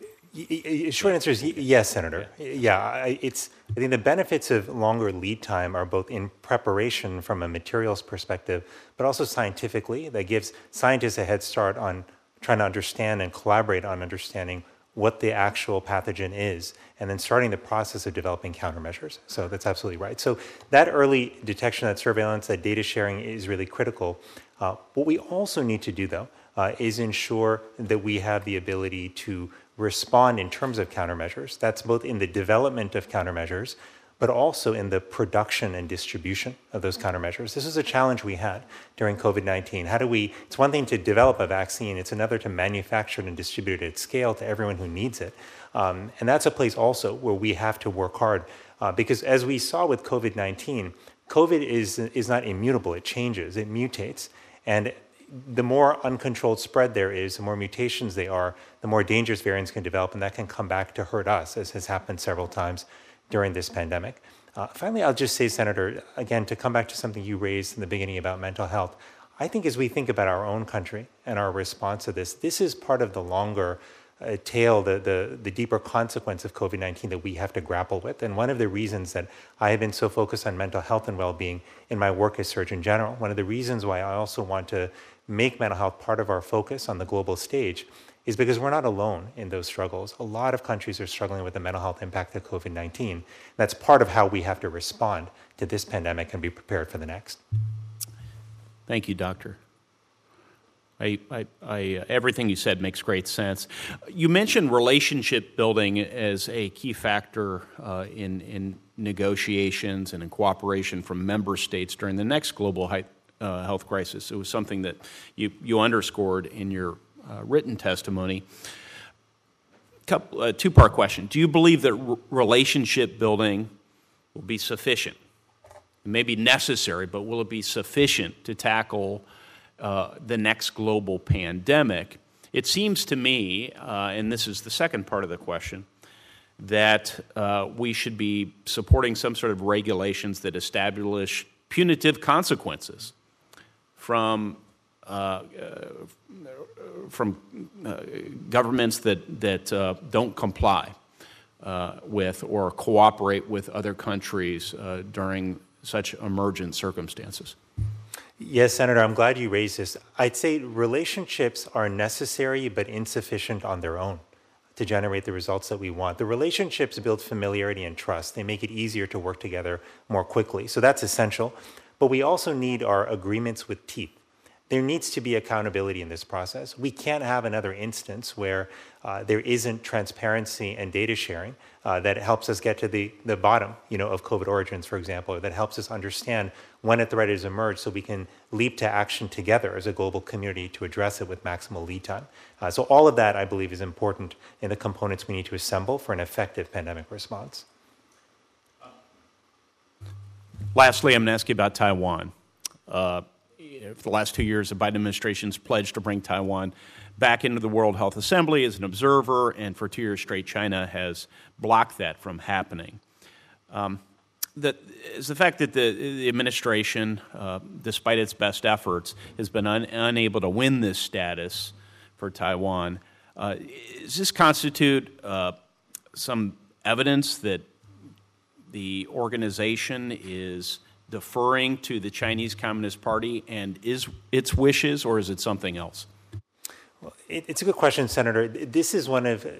Short answer is yes, Senator. Yeah, it's. I think the benefits of longer lead time are both in preparation from a materials perspective, but also scientifically. That gives scientists a head start on trying to understand and collaborate on understanding what the actual pathogen is, and then starting the process of developing countermeasures. So that's absolutely right. So that early detection, that surveillance, that data sharing is really critical. Uh, what we also need to do, though, uh, is ensure that we have the ability to respond in terms of countermeasures. That's both in the development of countermeasures, but also in the production and distribution of those countermeasures. This is a challenge we had during COVID 19. How do we, it's one thing to develop a vaccine, it's another to manufacture it and distribute it at scale to everyone who needs it. Um, and that's a place also where we have to work hard uh, because as we saw with COVID 19, COVID is, is not immutable, it changes, it mutates. And the more uncontrolled spread there is, the more mutations they are, the more dangerous variants can develop, and that can come back to hurt us, as has happened several times during this pandemic. Uh, finally, I'll just say, Senator, again, to come back to something you raised in the beginning about mental health, I think as we think about our own country and our response to this, this is part of the longer tail, the, the, the deeper consequence of COVID 19 that we have to grapple with. And one of the reasons that I have been so focused on mental health and well being in my work as Surgeon General, one of the reasons why I also want to make mental health part of our focus on the global stage is because we're not alone in those struggles. A lot of countries are struggling with the mental health impact of COVID 19. That's part of how we have to respond to this pandemic and be prepared for the next. Thank you, Doctor. I, I, I, uh, everything you said makes great sense. You mentioned relationship building as a key factor uh, in, in negotiations and in cooperation from member states during the next global uh, health crisis. It was something that you, you underscored in your uh, written testimony. Couple, uh, two part question Do you believe that r- relationship building will be sufficient? It may be necessary, but will it be sufficient to tackle uh, the next global pandemic? It seems to me, uh, and this is the second part of the question, that uh, we should be supporting some sort of regulations that establish punitive consequences from uh, from uh, governments that that uh, don't comply uh, with or cooperate with other countries uh, during such emergent circumstances. Yes, Senator, I'm glad you raised this. I'd say relationships are necessary but insufficient on their own to generate the results that we want. The relationships build familiarity and trust. They make it easier to work together more quickly. So that's essential. But we also need our agreements with teeth there needs to be accountability in this process. We can't have another instance where uh, there isn't transparency and data sharing uh, that helps us get to the, the bottom you know, of COVID origins, for example, or that helps us understand when a threat has emerged so we can leap to action together as a global community to address it with maximal lead time. Uh, so, all of that, I believe, is important in the components we need to assemble for an effective pandemic response. Lastly, I'm going to ask you about Taiwan. Uh, for the last two years, the Biden administration's pledged to bring Taiwan back into the World Health Assembly as an observer, and for two years straight, China has blocked that from happening. Um, is the fact that the, the administration, uh, despite its best efforts, has been un, unable to win this status for Taiwan. Uh, does this constitute uh, some evidence that the organization is deferring to the Chinese Communist Party and is its wishes, or is it something else? Well, it, it's a good question, Senator. This is one of uh,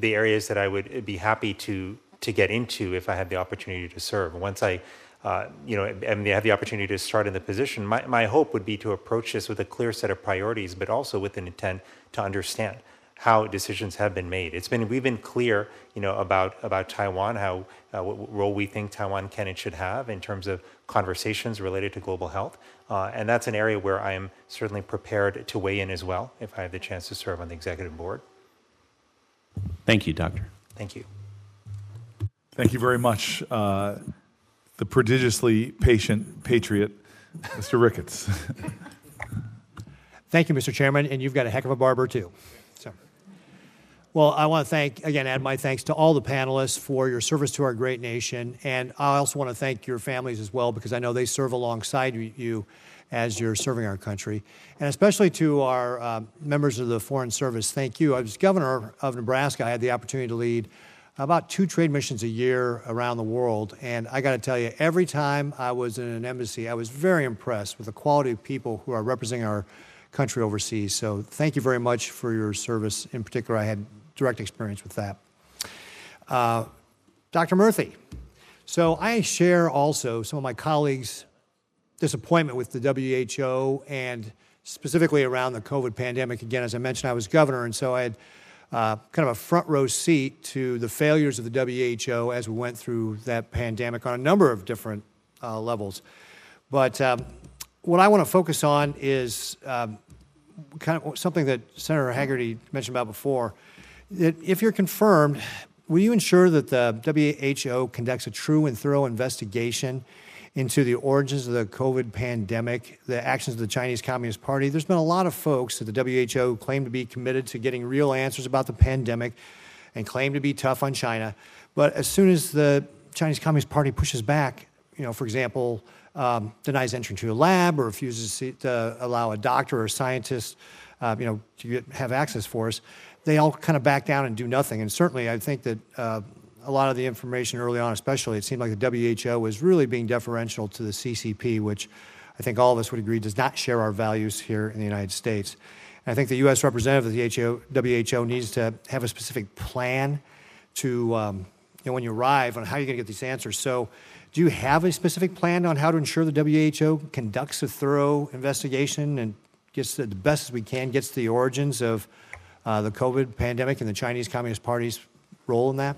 the areas that I would be happy to to get into if I had the opportunity to serve. Once I, uh, you know, and have the opportunity to start in the position, my, my hope would be to approach this with a clear set of priorities, but also with an intent to understand how decisions have been made. It's been we've been clear, you know, about about Taiwan, how uh, what role we think Taiwan can and should have in terms of conversations related to global health, uh, and that's an area where I am certainly prepared to weigh in as well if I have the chance to serve on the executive board. Thank you, Doctor. Thank you. Thank you very much, uh, the prodigiously patient patriot, Mr. Ricketts. (laughs) Thank you, Mr. Chairman, and you've got a heck of a barber too. Well, I want to thank, again, add my thanks to all the panelists for your service to our great nation. And I also want to thank your families as well, because I know they serve alongside you as you're serving our country. And especially to our uh, members of the Foreign Service, thank you. I was governor of Nebraska. I had the opportunity to lead about two trade missions a year around the world. And I got to tell you, every time I was in an embassy, I was very impressed with the quality of people who are representing our country overseas. So thank you very much for your service. In particular, I had direct experience with that. Uh, Dr. Murthy. So I share also some of my colleagues' disappointment with the WHO and specifically around the COVID pandemic. Again, as I mentioned, I was governor, and so I had uh, kind of a front row seat to the failures of the WHO as we went through that pandemic on a number of different uh, levels. But um, what I want to focus on is um, kind of something that Senator Hagerty mentioned about before if you're confirmed, will you ensure that the WHO conducts a true and thorough investigation into the origins of the COVID pandemic, the actions of the Chinese Communist Party? There's been a lot of folks at the WHO claim to be committed to getting real answers about the pandemic and claim to be tough on China. But as soon as the Chinese Communist Party pushes back, you know, for example, um, denies entry to a lab or refuses to allow a doctor or a scientist, uh, you know, to get, have access for us, they all kind of back down and do nothing. And certainly, I think that uh, a lot of the information early on, especially, it seemed like the WHO was really being deferential to the CCP, which I think all of us would agree does not share our values here in the United States. And I think the U.S. representative of the WHO, needs to have a specific plan to, um, you know, when you arrive on how you're going to get these answers. So, do you have a specific plan on how to ensure the WHO conducts a thorough investigation and gets the, the best as we can, gets the origins of uh, the COVID pandemic and the Chinese Communist Party's role in that?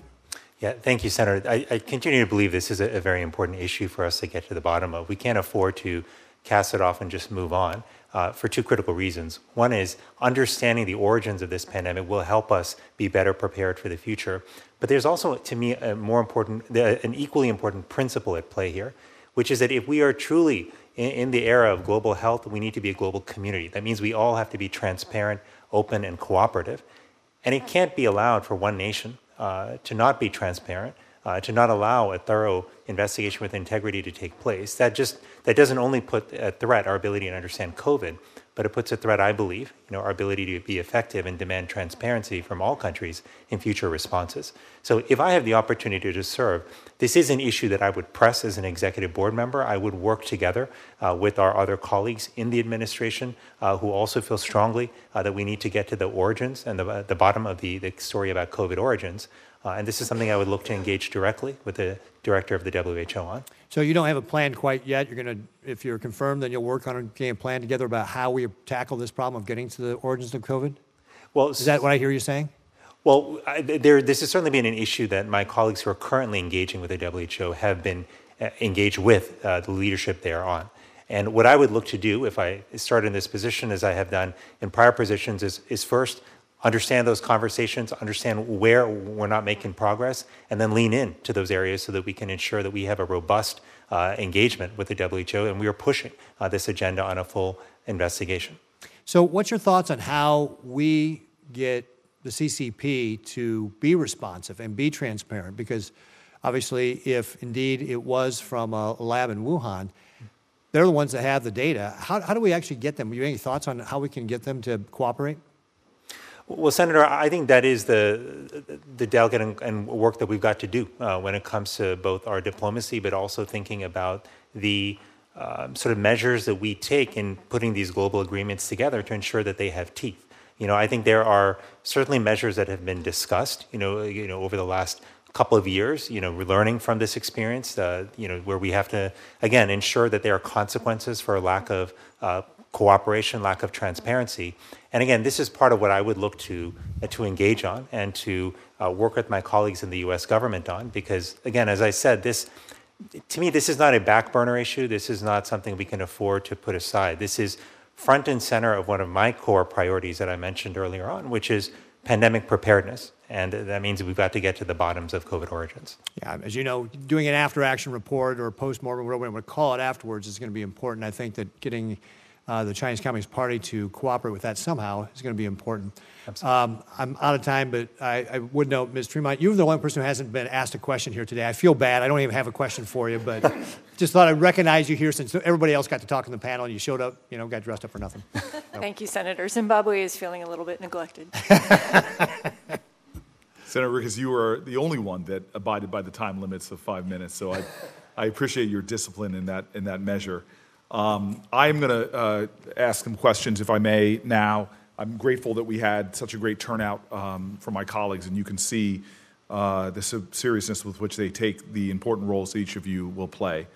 Yeah, thank you, Senator. I, I continue to believe this is a, a, very important issue for us to get to the bottom of. We can't afford to cast it off and just move on uh, for two critical reasons. One is understanding the origins of this pandemic will help us be better prepared for the future. But there's also, to me, a more important, an equally important principle at play here, which is that if we are truly in, in the era of global health, we need to be a global community. That means we all have to be transparent, open, and cooperative. And it can't be allowed for one nation uh, to not be transparent, uh, to not allow a thorough investigation with integrity to take place. That just that doesn't only put at threat our ability to understand COVID, but it puts a threat, I believe, you know, our ability to be effective and demand transparency from all countries in future responses. So if I have the opportunity to serve, this is an issue that I would press as an executive board member. I would work together uh, with our other colleagues in the administration uh, who also feel strongly uh, that we need to get to the origins and the, the bottom of the, the story about COVID origins. Uh, and this is something I would look to engage directly with the director of the WHO on. So you don't have a plan quite yet. You're going to, if you're confirmed, then you'll work on getting a plan together about how we tackle this problem of getting to the origins of COVID. Well, is that what I hear you saying? Well, I, there, this has certainly been an issue that my colleagues who are currently engaging with the WHO have been uh, engaged with uh, the leadership there on. And what I would look to do if I start in this position, as I have done in prior positions, is, is first understand those conversations, understand where we're not making progress, and then lean in to those areas so that we can ensure that we have a robust uh, engagement with the WHO and we are pushing uh, this agenda on a full investigation. So, what's your thoughts on how we get the CCP to be responsive and be transparent? Because obviously, if indeed it was from a lab in Wuhan, they're the ones that have the data. How, how do we actually get them? Do you have any thoughts on how we can get them to cooperate? Well, Senator, I think that is the the delicate and, and work that we've got to do uh, when it comes to both our diplomacy, but also thinking about the uh, sort of measures that we take in putting these global agreements together to ensure that they have teeth. You know, I think there are certainly measures that have been discussed. You know, you know, over the last couple of years. You know, learning from this experience. Uh, you know, where we have to again ensure that there are consequences for a lack of uh, cooperation, lack of transparency. And again, this is part of what I would look to uh, to engage on and to uh, work with my colleagues in the U.S. government on, because again, as I said, this to me this is not a back burner issue. This is not something we can afford to put aside. This is front and center of one of my core priorities that I mentioned earlier on, which is pandemic preparedness. And that means we've got to get to the bottoms of COVID origins. Yeah, as you know, doing an after action report or post mortem, whatever we want to call it afterwards, is going to be important. I think that getting uh, the Chinese Communist Party to cooperate with that somehow is going to be important. Um, I'm out of time, but I, I, would note, Ms. Tremont, you're the only person who hasn't been asked a question here today. I feel bad. I don't even have a question for you, but (laughs) just thought I'd recognize you here since everybody else got to talk in the panel and you showed up, you know, got dressed up for nothing. (laughs) So. Thank you, Senator. Zimbabwe is feeling a little bit neglected. (laughs) Senator, because you are the only one that abided by the time limits of five minutes, so I, I appreciate your discipline in that, in that measure. Um, I'm going to uh, ask some questions, if I may, now. I'm grateful that we had such a great turnout um, from my colleagues, and you can see uh, the seriousness with which they take the important roles each of you will play.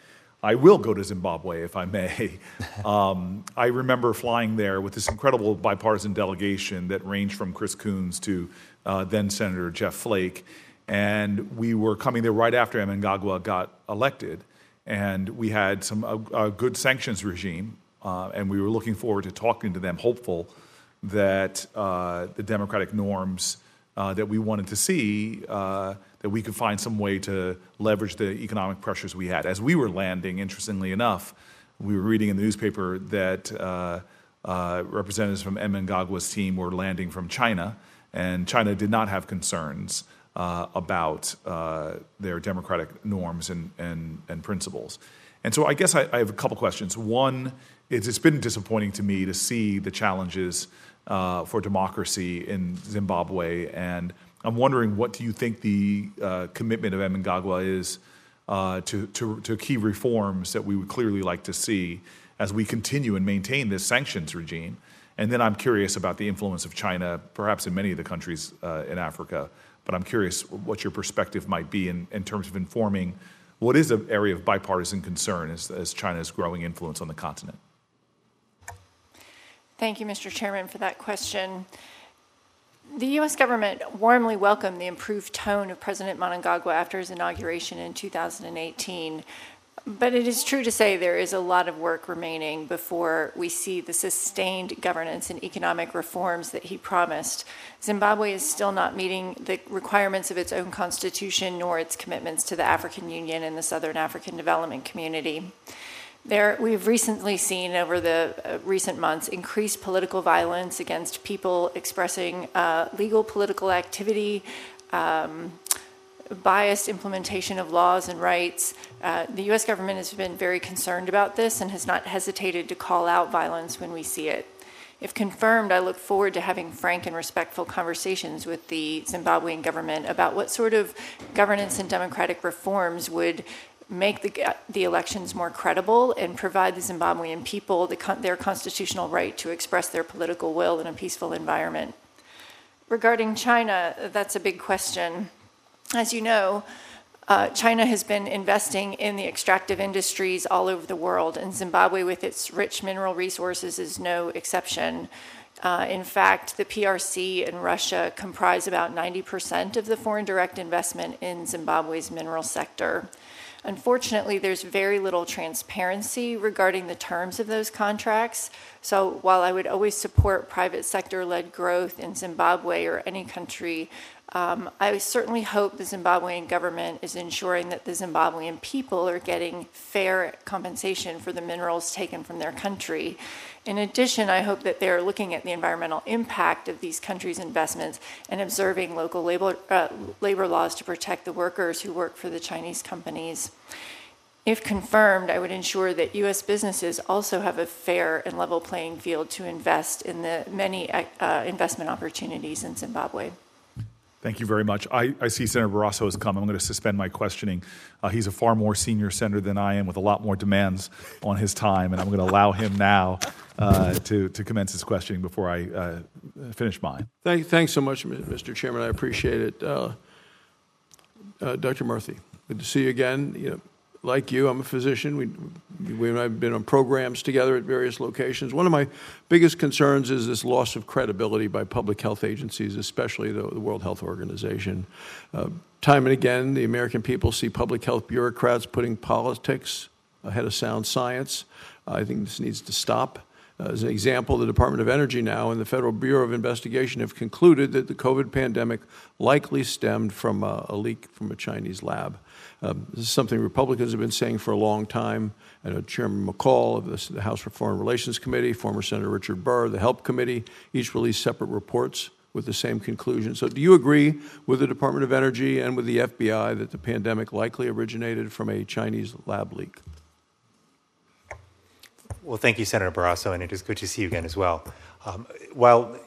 I will go to Zimbabwe, if I may. (laughs) Um, I remember flying there with this incredible bipartisan delegation that ranged from Chris Coons to uh, then Senator Jeff Flake. And we were coming there right after Mnangagwa got elected and we had some a, a good sanctions regime, uh, and we were looking forward to talking to them, hopeful that uh, the democratic norms uh, that we wanted to see uh, that we could find some way to leverage the economic pressures we had. As we were landing, interestingly enough, we were reading in the newspaper that uh, uh, representatives from Mnangagwa's team were landing from China, and China did not have concerns uh, about uh, their democratic norms and, and, and principles. And so I guess I, I have a couple questions. One is it's been disappointing to me to see the challenges uh, for democracy in Zimbabwe, and I'm wondering what do you think the uh, commitment of Mnangagwa is uh, to, to, to key reforms that we would clearly like to see as we continue and maintain this sanctions regime And then I'm curious about the influence of China, perhaps in many of the countries uh, in Africa. But I'm curious what your perspective might be in, in terms of informing what is an area of bipartisan concern as, as China's growing influence on the continent. Thank you, Mr. Chairman, for that question. The U.S. government warmly welcomed the improved tone of President Mnangagwa after his inauguration in 2018. But it is true to say there is a lot of work remaining before we see the sustained governance and economic reforms that he promised. Zimbabwe is still not meeting the requirements of its own constitution nor its commitments to the African Union and the Southern African Development Community. There, we've recently seen over the uh, recent months increased political violence against people expressing uh, legal political activity, um, biased implementation of laws and rights. Uh, the US government has been very concerned about this and has not hesitated to call out violence when we see it. If confirmed, I look forward to having frank and respectful conversations with the Zimbabwean government about what sort of governance and democratic reforms would make the, the elections more credible and provide the Zimbabwean people the, their constitutional right to express their political will in a peaceful environment. Regarding China, that's a big question. As you know, uh, China has been investing in the extractive industries all over the world, and Zimbabwe, with its rich mineral resources, is no exception. Uh, in fact, the PRC and Russia comprise about 90% of the foreign direct investment in Zimbabwe's mineral sector. Unfortunately, there's very little transparency regarding the terms of those contracts. So, while I would always support private sector led growth in Zimbabwe or any country, um, I certainly hope the Zimbabwean government is ensuring that the Zimbabwean people are getting fair compensation for the minerals taken from their country. In addition, I hope that they're looking at the environmental impact of these countries' investments and observing local labor, uh, labor laws to protect the workers who work for the Chinese companies. If confirmed, I would ensure that U.S. businesses also have a fair and level playing field to invest in the many uh, investment opportunities in Zimbabwe. Thank you very much. I, I, see Senator Barrasso has come. I'm going to suspend my questioning. Uh, he's a far more senior senator than I am with a lot more demands on his time, and I'm going to allow him now uh, to, to commence his questioning before I uh, finish mine. Thank, thanks so much, Mr. Chairman. I appreciate it. Uh, uh, Dr. Murphy, good to see you again. You know, like you, I'm a physician. We, we have been on programs together at various locations. One of my biggest concerns is this loss of credibility by public health agencies, especially the, the World Health Organization. Uh, time and again, the American people see public health bureaucrats putting politics ahead of sound science. Uh, I think this needs to stop. Uh, as an example, the Department of Energy now and the Federal Bureau of Investigation have concluded that the COVID pandemic likely stemmed from a, a leak from a Chinese lab. Um, this is something Republicans have been saying for a long time. I know Chairman McCaul of the, House Foreign Relations Committee, former Senator Richard Burr, the HELP Committee, each released separate reports with the same conclusion. So, do you agree with the Department of Energy and with the FBI that the pandemic likely originated from a Chinese lab leak? Well, thank you, Senator Barrasso, and it is good to see you again as well. Um, while,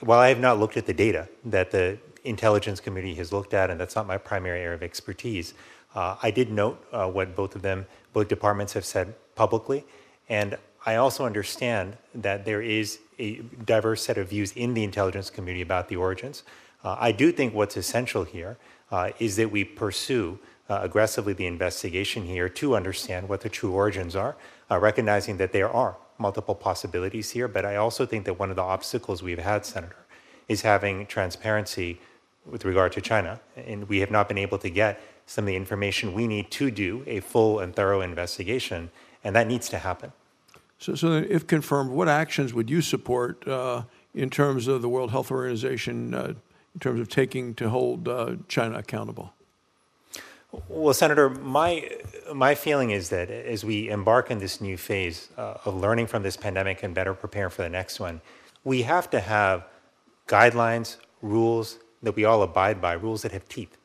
while I have not looked at the data that the Intelligence Committee has looked at, and that's not my primary area of expertise, uh, I did note uh, what both of them, both departments have said publicly, and I also understand that there is a diverse set of views in the intelligence community about the origins. Uh, I do think what's essential here uh, is that we pursue uh, aggressively the investigation here to understand what the true origins are, uh, recognizing that there are multiple possibilities here. But I also think that one of the obstacles we've had, Senator, is having transparency with regard to China, and we have not been able to get some of the information we need to do a full and thorough investigation, and that needs to happen. So, so if confirmed, what actions would you support uh, in terms of the World Health Organization, uh, in terms of taking to hold uh, China accountable? Well, Senator, my my feeling is that as we embark on this new phase uh, of learning from this pandemic and better prepare for the next one, we have to have guidelines, rules that we all abide by, rules that have teeth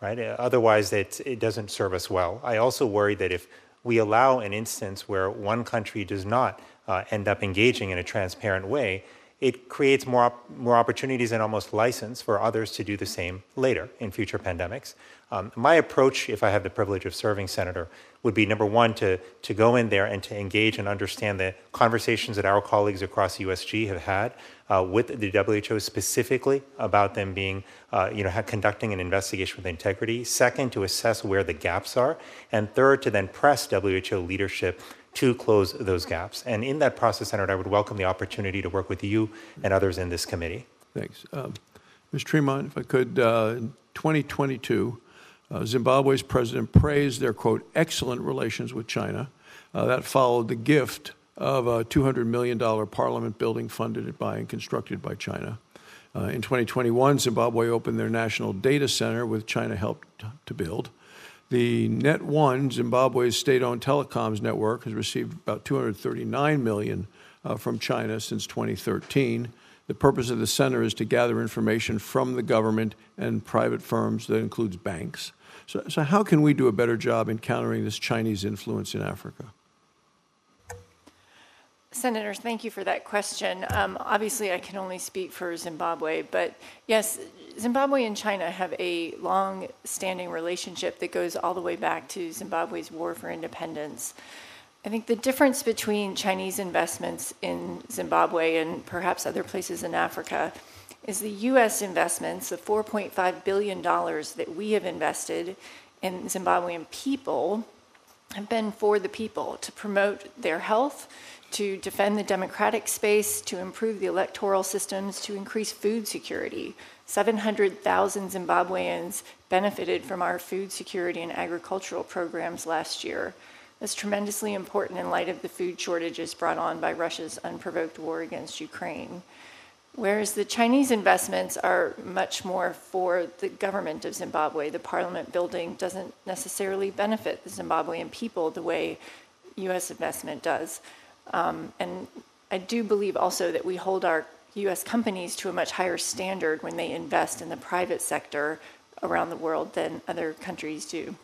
right? Otherwise, it, it doesn't serve us well. I also worry that if we allow an instance where one country does not uh, end up engaging in a transparent way, it creates more, op- more opportunities and almost license for others to do the same later in future pandemics. Um, my approach, if I have the privilege of serving senator, would be number one to, to go in there and to engage and understand the conversations that our colleagues across USG have had uh, with the WHO specifically about them being, uh, you know, conducting an investigation with integrity. Second, to assess where the gaps are. And third, to then press WHO leadership to close those gaps. And in that process, Senator, I would welcome the opportunity to work with you and others in this committee. Thanks. Um, Ms. Tremont, if I could, uh, in 2022, uh, Zimbabwe's president praised their, quote, excellent relations with China. Uh, that followed the gift of a $200 million parliament building funded by and constructed by China. Uh, in 2021, Zimbabwe opened their national data center, with China helped to build. The Net One, Zimbabwe's state-owned telecoms network, has received about 239 million uh, from China since 2013. The purpose of the center is to gather information from the government and private firms that includes banks. So, so how can we do a better job in countering this Chinese influence in Africa? Senators, thank you for that question. Um, obviously, I can only speak for Zimbabwe, but yes, Zimbabwe and China have a long standing relationship that goes all the way back to Zimbabwe's war for independence. I think the difference between Chinese investments in Zimbabwe and perhaps other places in Africa is the U.S. investments, the $4.5 billion that we have invested in Zimbabwean people, have been for the people to promote their health to defend the democratic space, to improve the electoral systems, to increase food security. 700,000 Zimbabweans benefited from our food security and agricultural programs last year. That's tremendously important in light of the food shortages brought on by Russia's unprovoked war against Ukraine. Whereas the Chinese investments are much more for the government of Zimbabwe, the parliament building doesn't necessarily benefit the Zimbabwean people the way US investment does. Um, and I do believe also that we hold our US companies to a much higher standard when they invest in the private sector around the world than other countries do.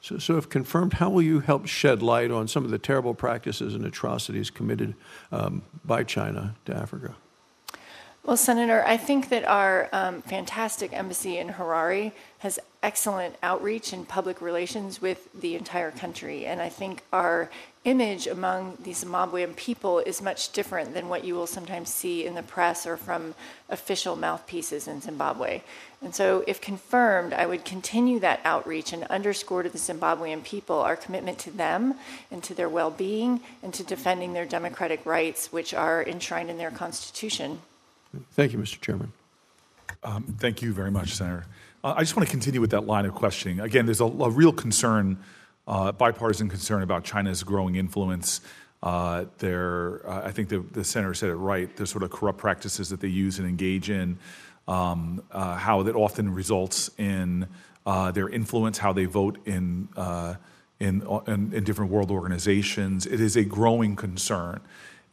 So, so if confirmed, how will you help shed light on some of the terrible practices and atrocities committed um, by China to Africa? Well, Senator, I think that our um, fantastic embassy in Harare has excellent outreach and public relations with the entire country. And I think our image among the Zimbabwean people is much different than what you will sometimes see in the press or from official mouthpieces in Zimbabwe. And so, if confirmed, I would continue that outreach and underscore to the Zimbabwean people our commitment to them and to their well being and to defending their democratic rights, which are enshrined in their constitution. Thank you, Mr. Chairman. Um, thank you very much, Senator. Uh, I just want to continue with that line of questioning. Again, there's a, a real concern, uh, bipartisan concern about China's growing influence. Uh, their, uh, I think the, the, senator said it right. The sort of corrupt practices that they use and engage in, um, uh, how that often results in uh, their influence, how they vote in, in, in, in different world organizations. It is a growing concern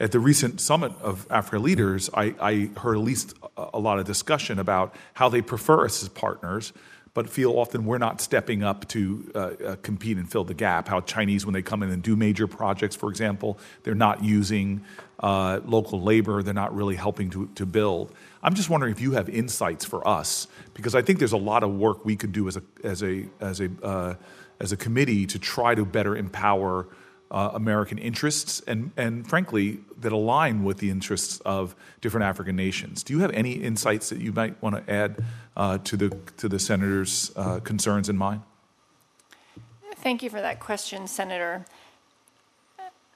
at the recent summit of Africa leaders, I, I, heard at least a lot of discussion about how they prefer us as partners, but feel often we're not stepping up to uh, uh, compete and fill the gap. How Chinese, when they come in and do major projects, for example, they're not using uh, local labor, they're not really helping to, to build. I'm just wondering if you have insights for us, because I think there's a lot of work we could do as a, as a, as a, uh, as a committee to try to better empower uh, American interests and, and frankly, that align with the interests of different African nations. Do you have any insights that you might want to add uh, to, the, to the Senator's uh, concerns in mind? Thank you for that question, Senator.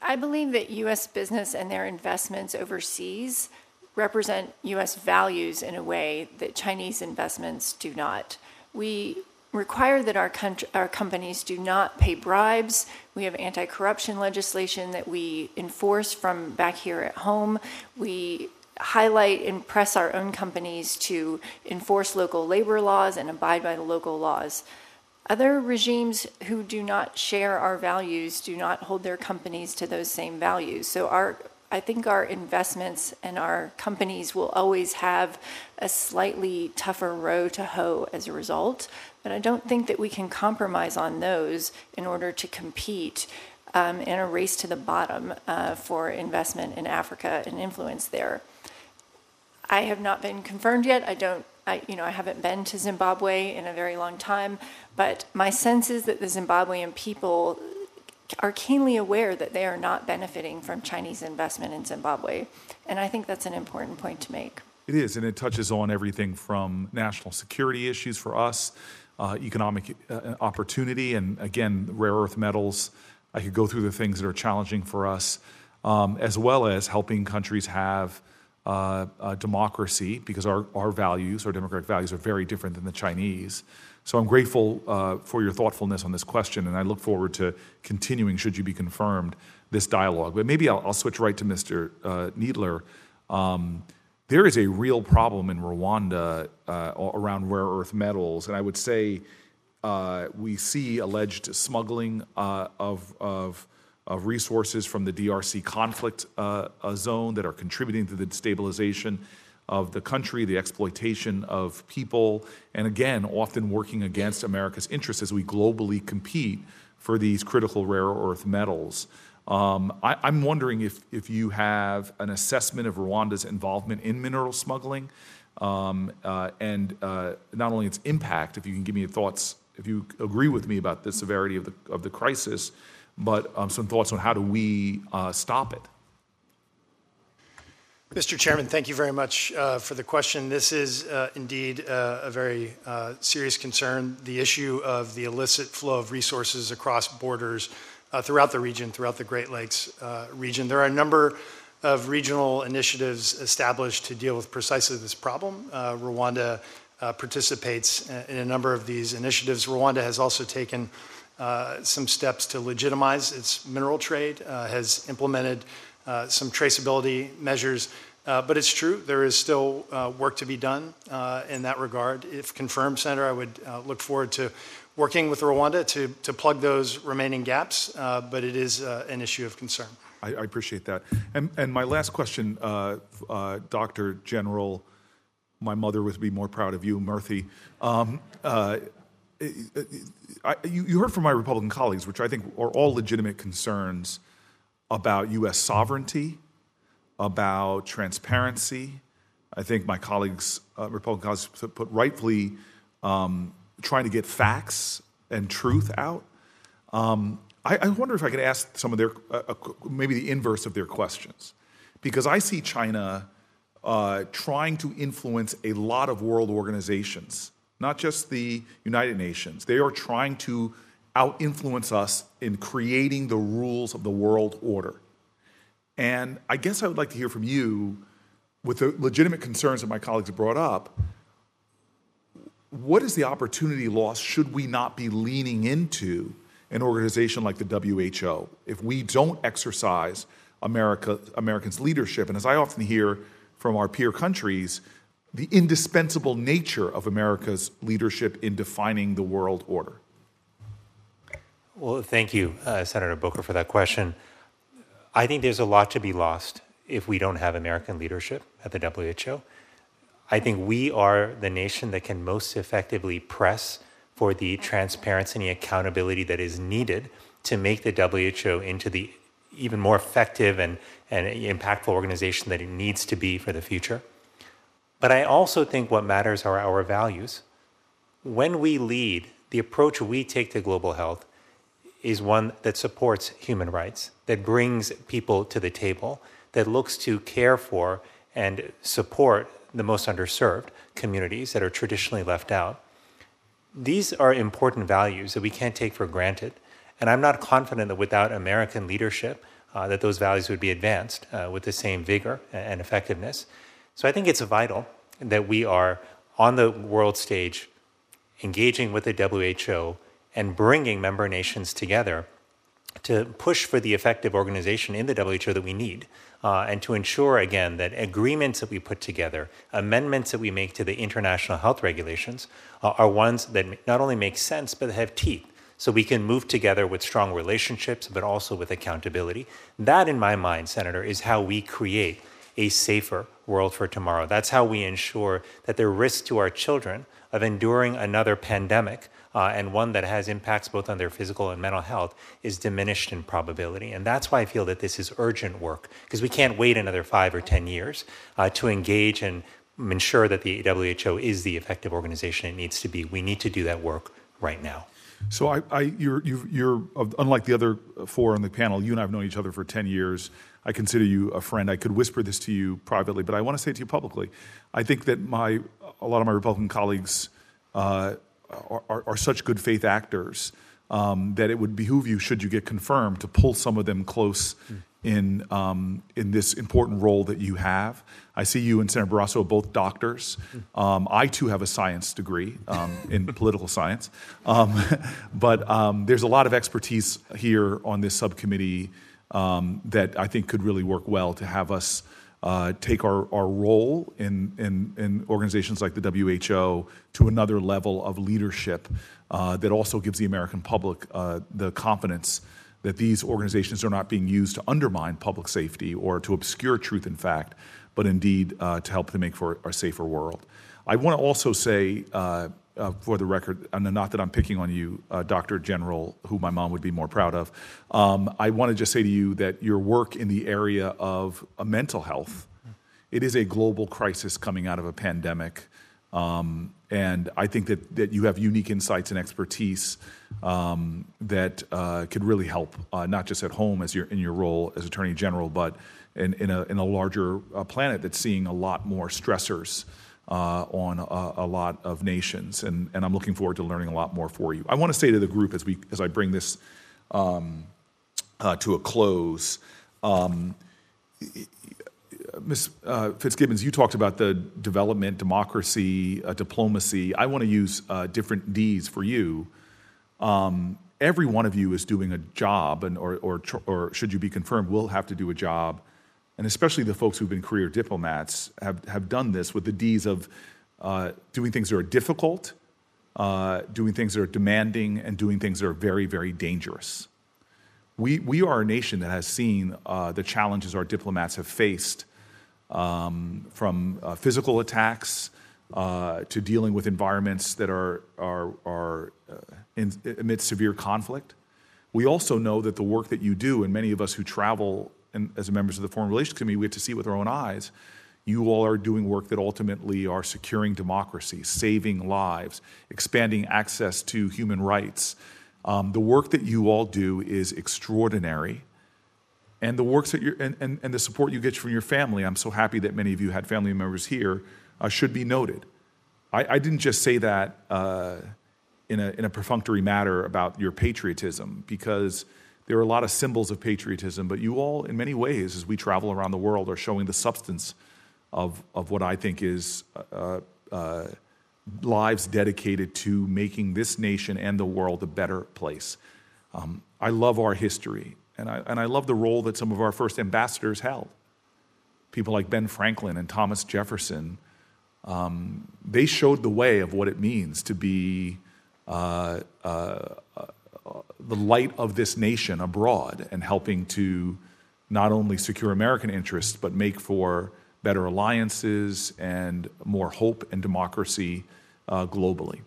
I believe that U.S. business and their investments overseas represent U.S. values in a way that Chinese investments do not. We require that our, our companies do not pay bribes. We have anti corruption legislation that we enforce from back here at home. We highlight and press our own companies to enforce local labor laws and abide by the local laws. Other regimes who do not share our values do not hold their companies to those same values. So our I think our investments and our companies will always have a slightly tougher row to hoe as a result. But I don't think that we can compromise on those in order to compete um, in a race to the bottom uh, for investment in Africa and influence there. I have not been confirmed yet. I don't, I, you know, I haven't been to Zimbabwe in a very long time, but my sense is that the Zimbabwean people are keenly aware that they are not benefiting from Chinese investment in Zimbabwe. And I think that's an important point to make. It is, and it touches on everything from national security issues for us, uh, economic uh, opportunity, and again, rare earth metals. I could go through the things that are challenging for us, um, as well as helping countries have uh, democracy, because our, our values, our democratic values, are very different than the Chinese. So I'm grateful uh, for your thoughtfulness on this question, and I look forward to continuing, should you be confirmed, this dialogue. But maybe I'll, I'll switch right to Mr. Uh, Kneedler. Um, there is a real problem in Rwanda uh, around rare earth metals, and I would say uh, we see alleged smuggling uh, of, of, of, resources from the DRC conflict uh, uh, zone that are contributing to the destabilization of the country, the exploitation of people, and again, often working against America's interests as we globally compete for these critical rare earth metals. Um, I, am wondering if, if you have an assessment of Rwanda's involvement in mineral smuggling um, uh, and uh, not only its impact, if you can give me your thoughts, if you agree with me about the severity of the, of the crisis, but um, some thoughts on how do we uh, stop it. Mr. Chairman, thank you very much uh, for the question. This is uh, indeed uh, a very uh, serious concern. The issue of the illicit flow of resources across borders uh, throughout the region, throughout the Great Lakes uh, region. There are a number of regional initiatives established to deal with precisely this problem. Uh, Rwanda uh, participates in a number of these initiatives. Rwanda has also taken uh, some steps to legitimize its mineral trade, uh, has implemented some traceability measures. but it's true, there is still work to be done in that regard. If confirmed, Senator, I would look forward to working with Rwanda to, to plug those remaining gaps, uh, but it is uh, an issue of concern. I, I, appreciate that. And, and my last question, uh, uh Dr. General, my mother would be more proud of you, Murthy. Um, uh, I, you, you heard from my Republican colleagues, which I think are all legitimate concerns about U.S. sovereignty, about transparency. I think my colleagues, uh, Republican colleagues, put rightfully um, trying to get facts and truth out. Um, I, I, wonder if I could ask some of their, uh, uh, maybe the inverse of their questions. Because I see China uh, trying to influence a lot of world organizations, not just the United Nations. They are trying to out influence us in creating the rules of the world order. And I guess I would like to hear from you, with the legitimate concerns that my colleagues have brought up, what is the opportunity loss should we not be leaning into an organization like the WHO if we don't exercise America, Americans' leadership? And as I often hear from our peer countries, the indispensable nature of America's leadership in defining the world order. Well, thank you, uh, Senator Booker, for that question. I think there's a lot to be lost if we don't have American leadership at the WHO. I think we are the nation that can most effectively press for the transparency and accountability that is needed to make the WHO into the even more effective and, and impactful organization that it needs to be for the future. But I also think what matters are our values. When we lead, the approach we take to global health is one that supports human rights, that brings people to the table, that looks to care for and support the most underserved communities that are traditionally left out. These are important values that we can't take for granted. And I'm not confident that without American leadership, uh, that those values would be advanced uh, with the same vigor and effectiveness. So I think it's vital that we are on the world stage engaging with the WHO and bringing member nations together to push for the effective organization in the WHO that we need uh, and to ensure, again, that agreements that we put together, amendments that we make to the international health regulations, uh, are ones that not only make sense, but have teeth. So we can move together with strong relationships, but also with accountability. That, in my mind, Senator, is how we create a safer world for tomorrow. That's how we ensure that the risk to our children of enduring another pandemic uh, and one that has impacts both on their physical and mental health is diminished in probability. And that's why I feel that this is urgent work, because we can't wait another five or 10 years uh, to engage and ensure that the WHO is the effective organization it needs to be. We need to do that work right now. So I, I you're, you're, unlike the other four on the panel. You and I have known each other for ten years. I consider you a friend. I could whisper this to you privately, but I want to say it to you publicly. I think that my a lot of my Republican colleagues uh, are, are, are, such good faith actors um, that it would behoove you, should you get confirmed, to pull some of them close mm in, um, in this important role that you have. I see you and Senator Barrasso both doctors. Um, I too have a science degree um, in (laughs) political science. Um, (laughs) but um, there's a lot of expertise here on this subcommittee um, that I think could really work well to have us uh, take our, our role in, in, in, organizations like the WHO to another level of leadership uh, that also gives the American public uh, the confidence that these organizations are not being used to undermine public safety or to obscure truth and fact, but indeed uh, to help to make for a safer world. I want to also say, uh, for the record, and not that I'm picking on you, uh, Dr. General, who my mom would be more proud of, um, I want to just say to you that your work in the area of uh, mental health, it is a global crisis coming out of a pandemic. Um, and I think that, that you have unique insights and expertise um, that uh, could really help, uh, not just at home as you're in your role as Attorney General, but in, in, a, in a larger uh, planet that's seeing a lot more stressors on a, a, lot of nations. And, and I'm looking forward to learning a lot more for you. I want to say to the group as, we, as I bring this um, uh, to a close. Um, Ms. Uh, Fitzgibbons, you talked about the development, democracy, uh, diplomacy. I want to use uh, different Ds for you. Um, every one of you is doing a job, and or, or, or should you be confirmed, will have to do a job. And especially the folks who've been career diplomats have, have done this with the Ds of uh, doing things that are difficult, uh, doing things that are demanding, and doing things that are very, very dangerous. We, we are a nation that has seen uh, the challenges our diplomats have faced um, from uh, physical attacks uh, to dealing with environments that are, are, are uh, in, amidst severe conflict. We also know that the work that you do, and many of us who travel and, as members of the Foreign Relations Committee, we get to see with our own eyes, you all are doing work that ultimately are securing democracy, saving lives, expanding access to human rights. Um, the work that you all do is extraordinary and the works that you and, and, and the support you get from your family. I'm so happy that many of you had family members here, uh, should be noted. I, I, didn't just say that uh, in, a, in a perfunctory matter about your patriotism, because there are a lot of symbols of patriotism, but you all, in many ways, as we travel around the world, are showing the substance of, of what I think is uh, uh lives dedicated to making this nation and the world a better place. Um, I love our history. And I, and I love the role that some of our first ambassadors held. People like Ben Franklin and Thomas Jefferson, um, they showed the way of what it means to be uh, uh, uh, the light of this nation abroad and helping to not only secure American interests, but make for better alliances and more hope and democracy uh, globally.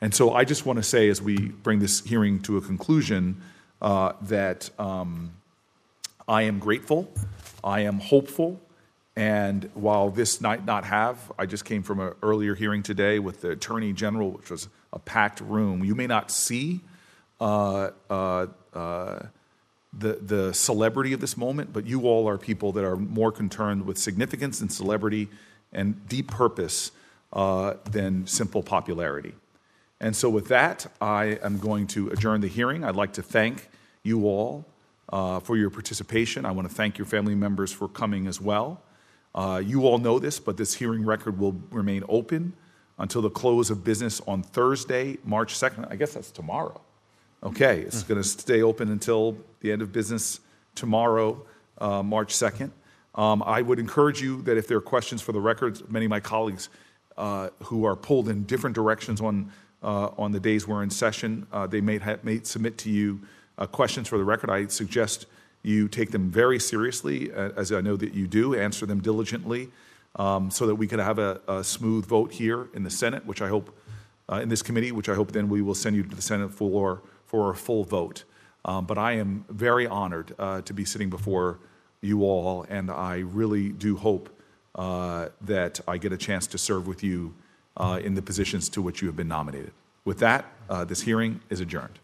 And so I just want to say, as we bring this hearing to a conclusion, uh, that um, I am grateful, I am hopeful, and while this might not have, I just came from an earlier hearing today with the Attorney General, which was a packed room. You may not see uh, uh, uh, the, the celebrity of this moment, but you all are people that are more concerned with significance and celebrity and deep purpose than simple popularity. And so, with that, I am going to adjourn the hearing. I'd like to thank you all for your participation. I want to thank your family members for coming as well. You all know this, but this hearing record will remain open until the close of business on Thursday, March 2nd. I guess that's tomorrow. Okay, it's going to stay open until the end of business tomorrow, uh, March 2nd. Um, I would encourage you that if there are questions for the records, many of my colleagues uh, who are pulled in different directions on uh, on the days we're in session. Uh, they may, ha- may submit to you uh, questions for the record. I suggest you take them very seriously, uh, as I know that you do, answer them diligently, um, so that we can have a, a, smooth vote here in the Senate, which I hope in this committee, which I hope then we will send you to the Senate floor for a full vote. Um, but I am very honored uh, to be sitting before you all, and I really do hope uh, that I get a chance to serve with you uh, in the positions to which you have been nominated. With that, uh, this hearing is adjourned.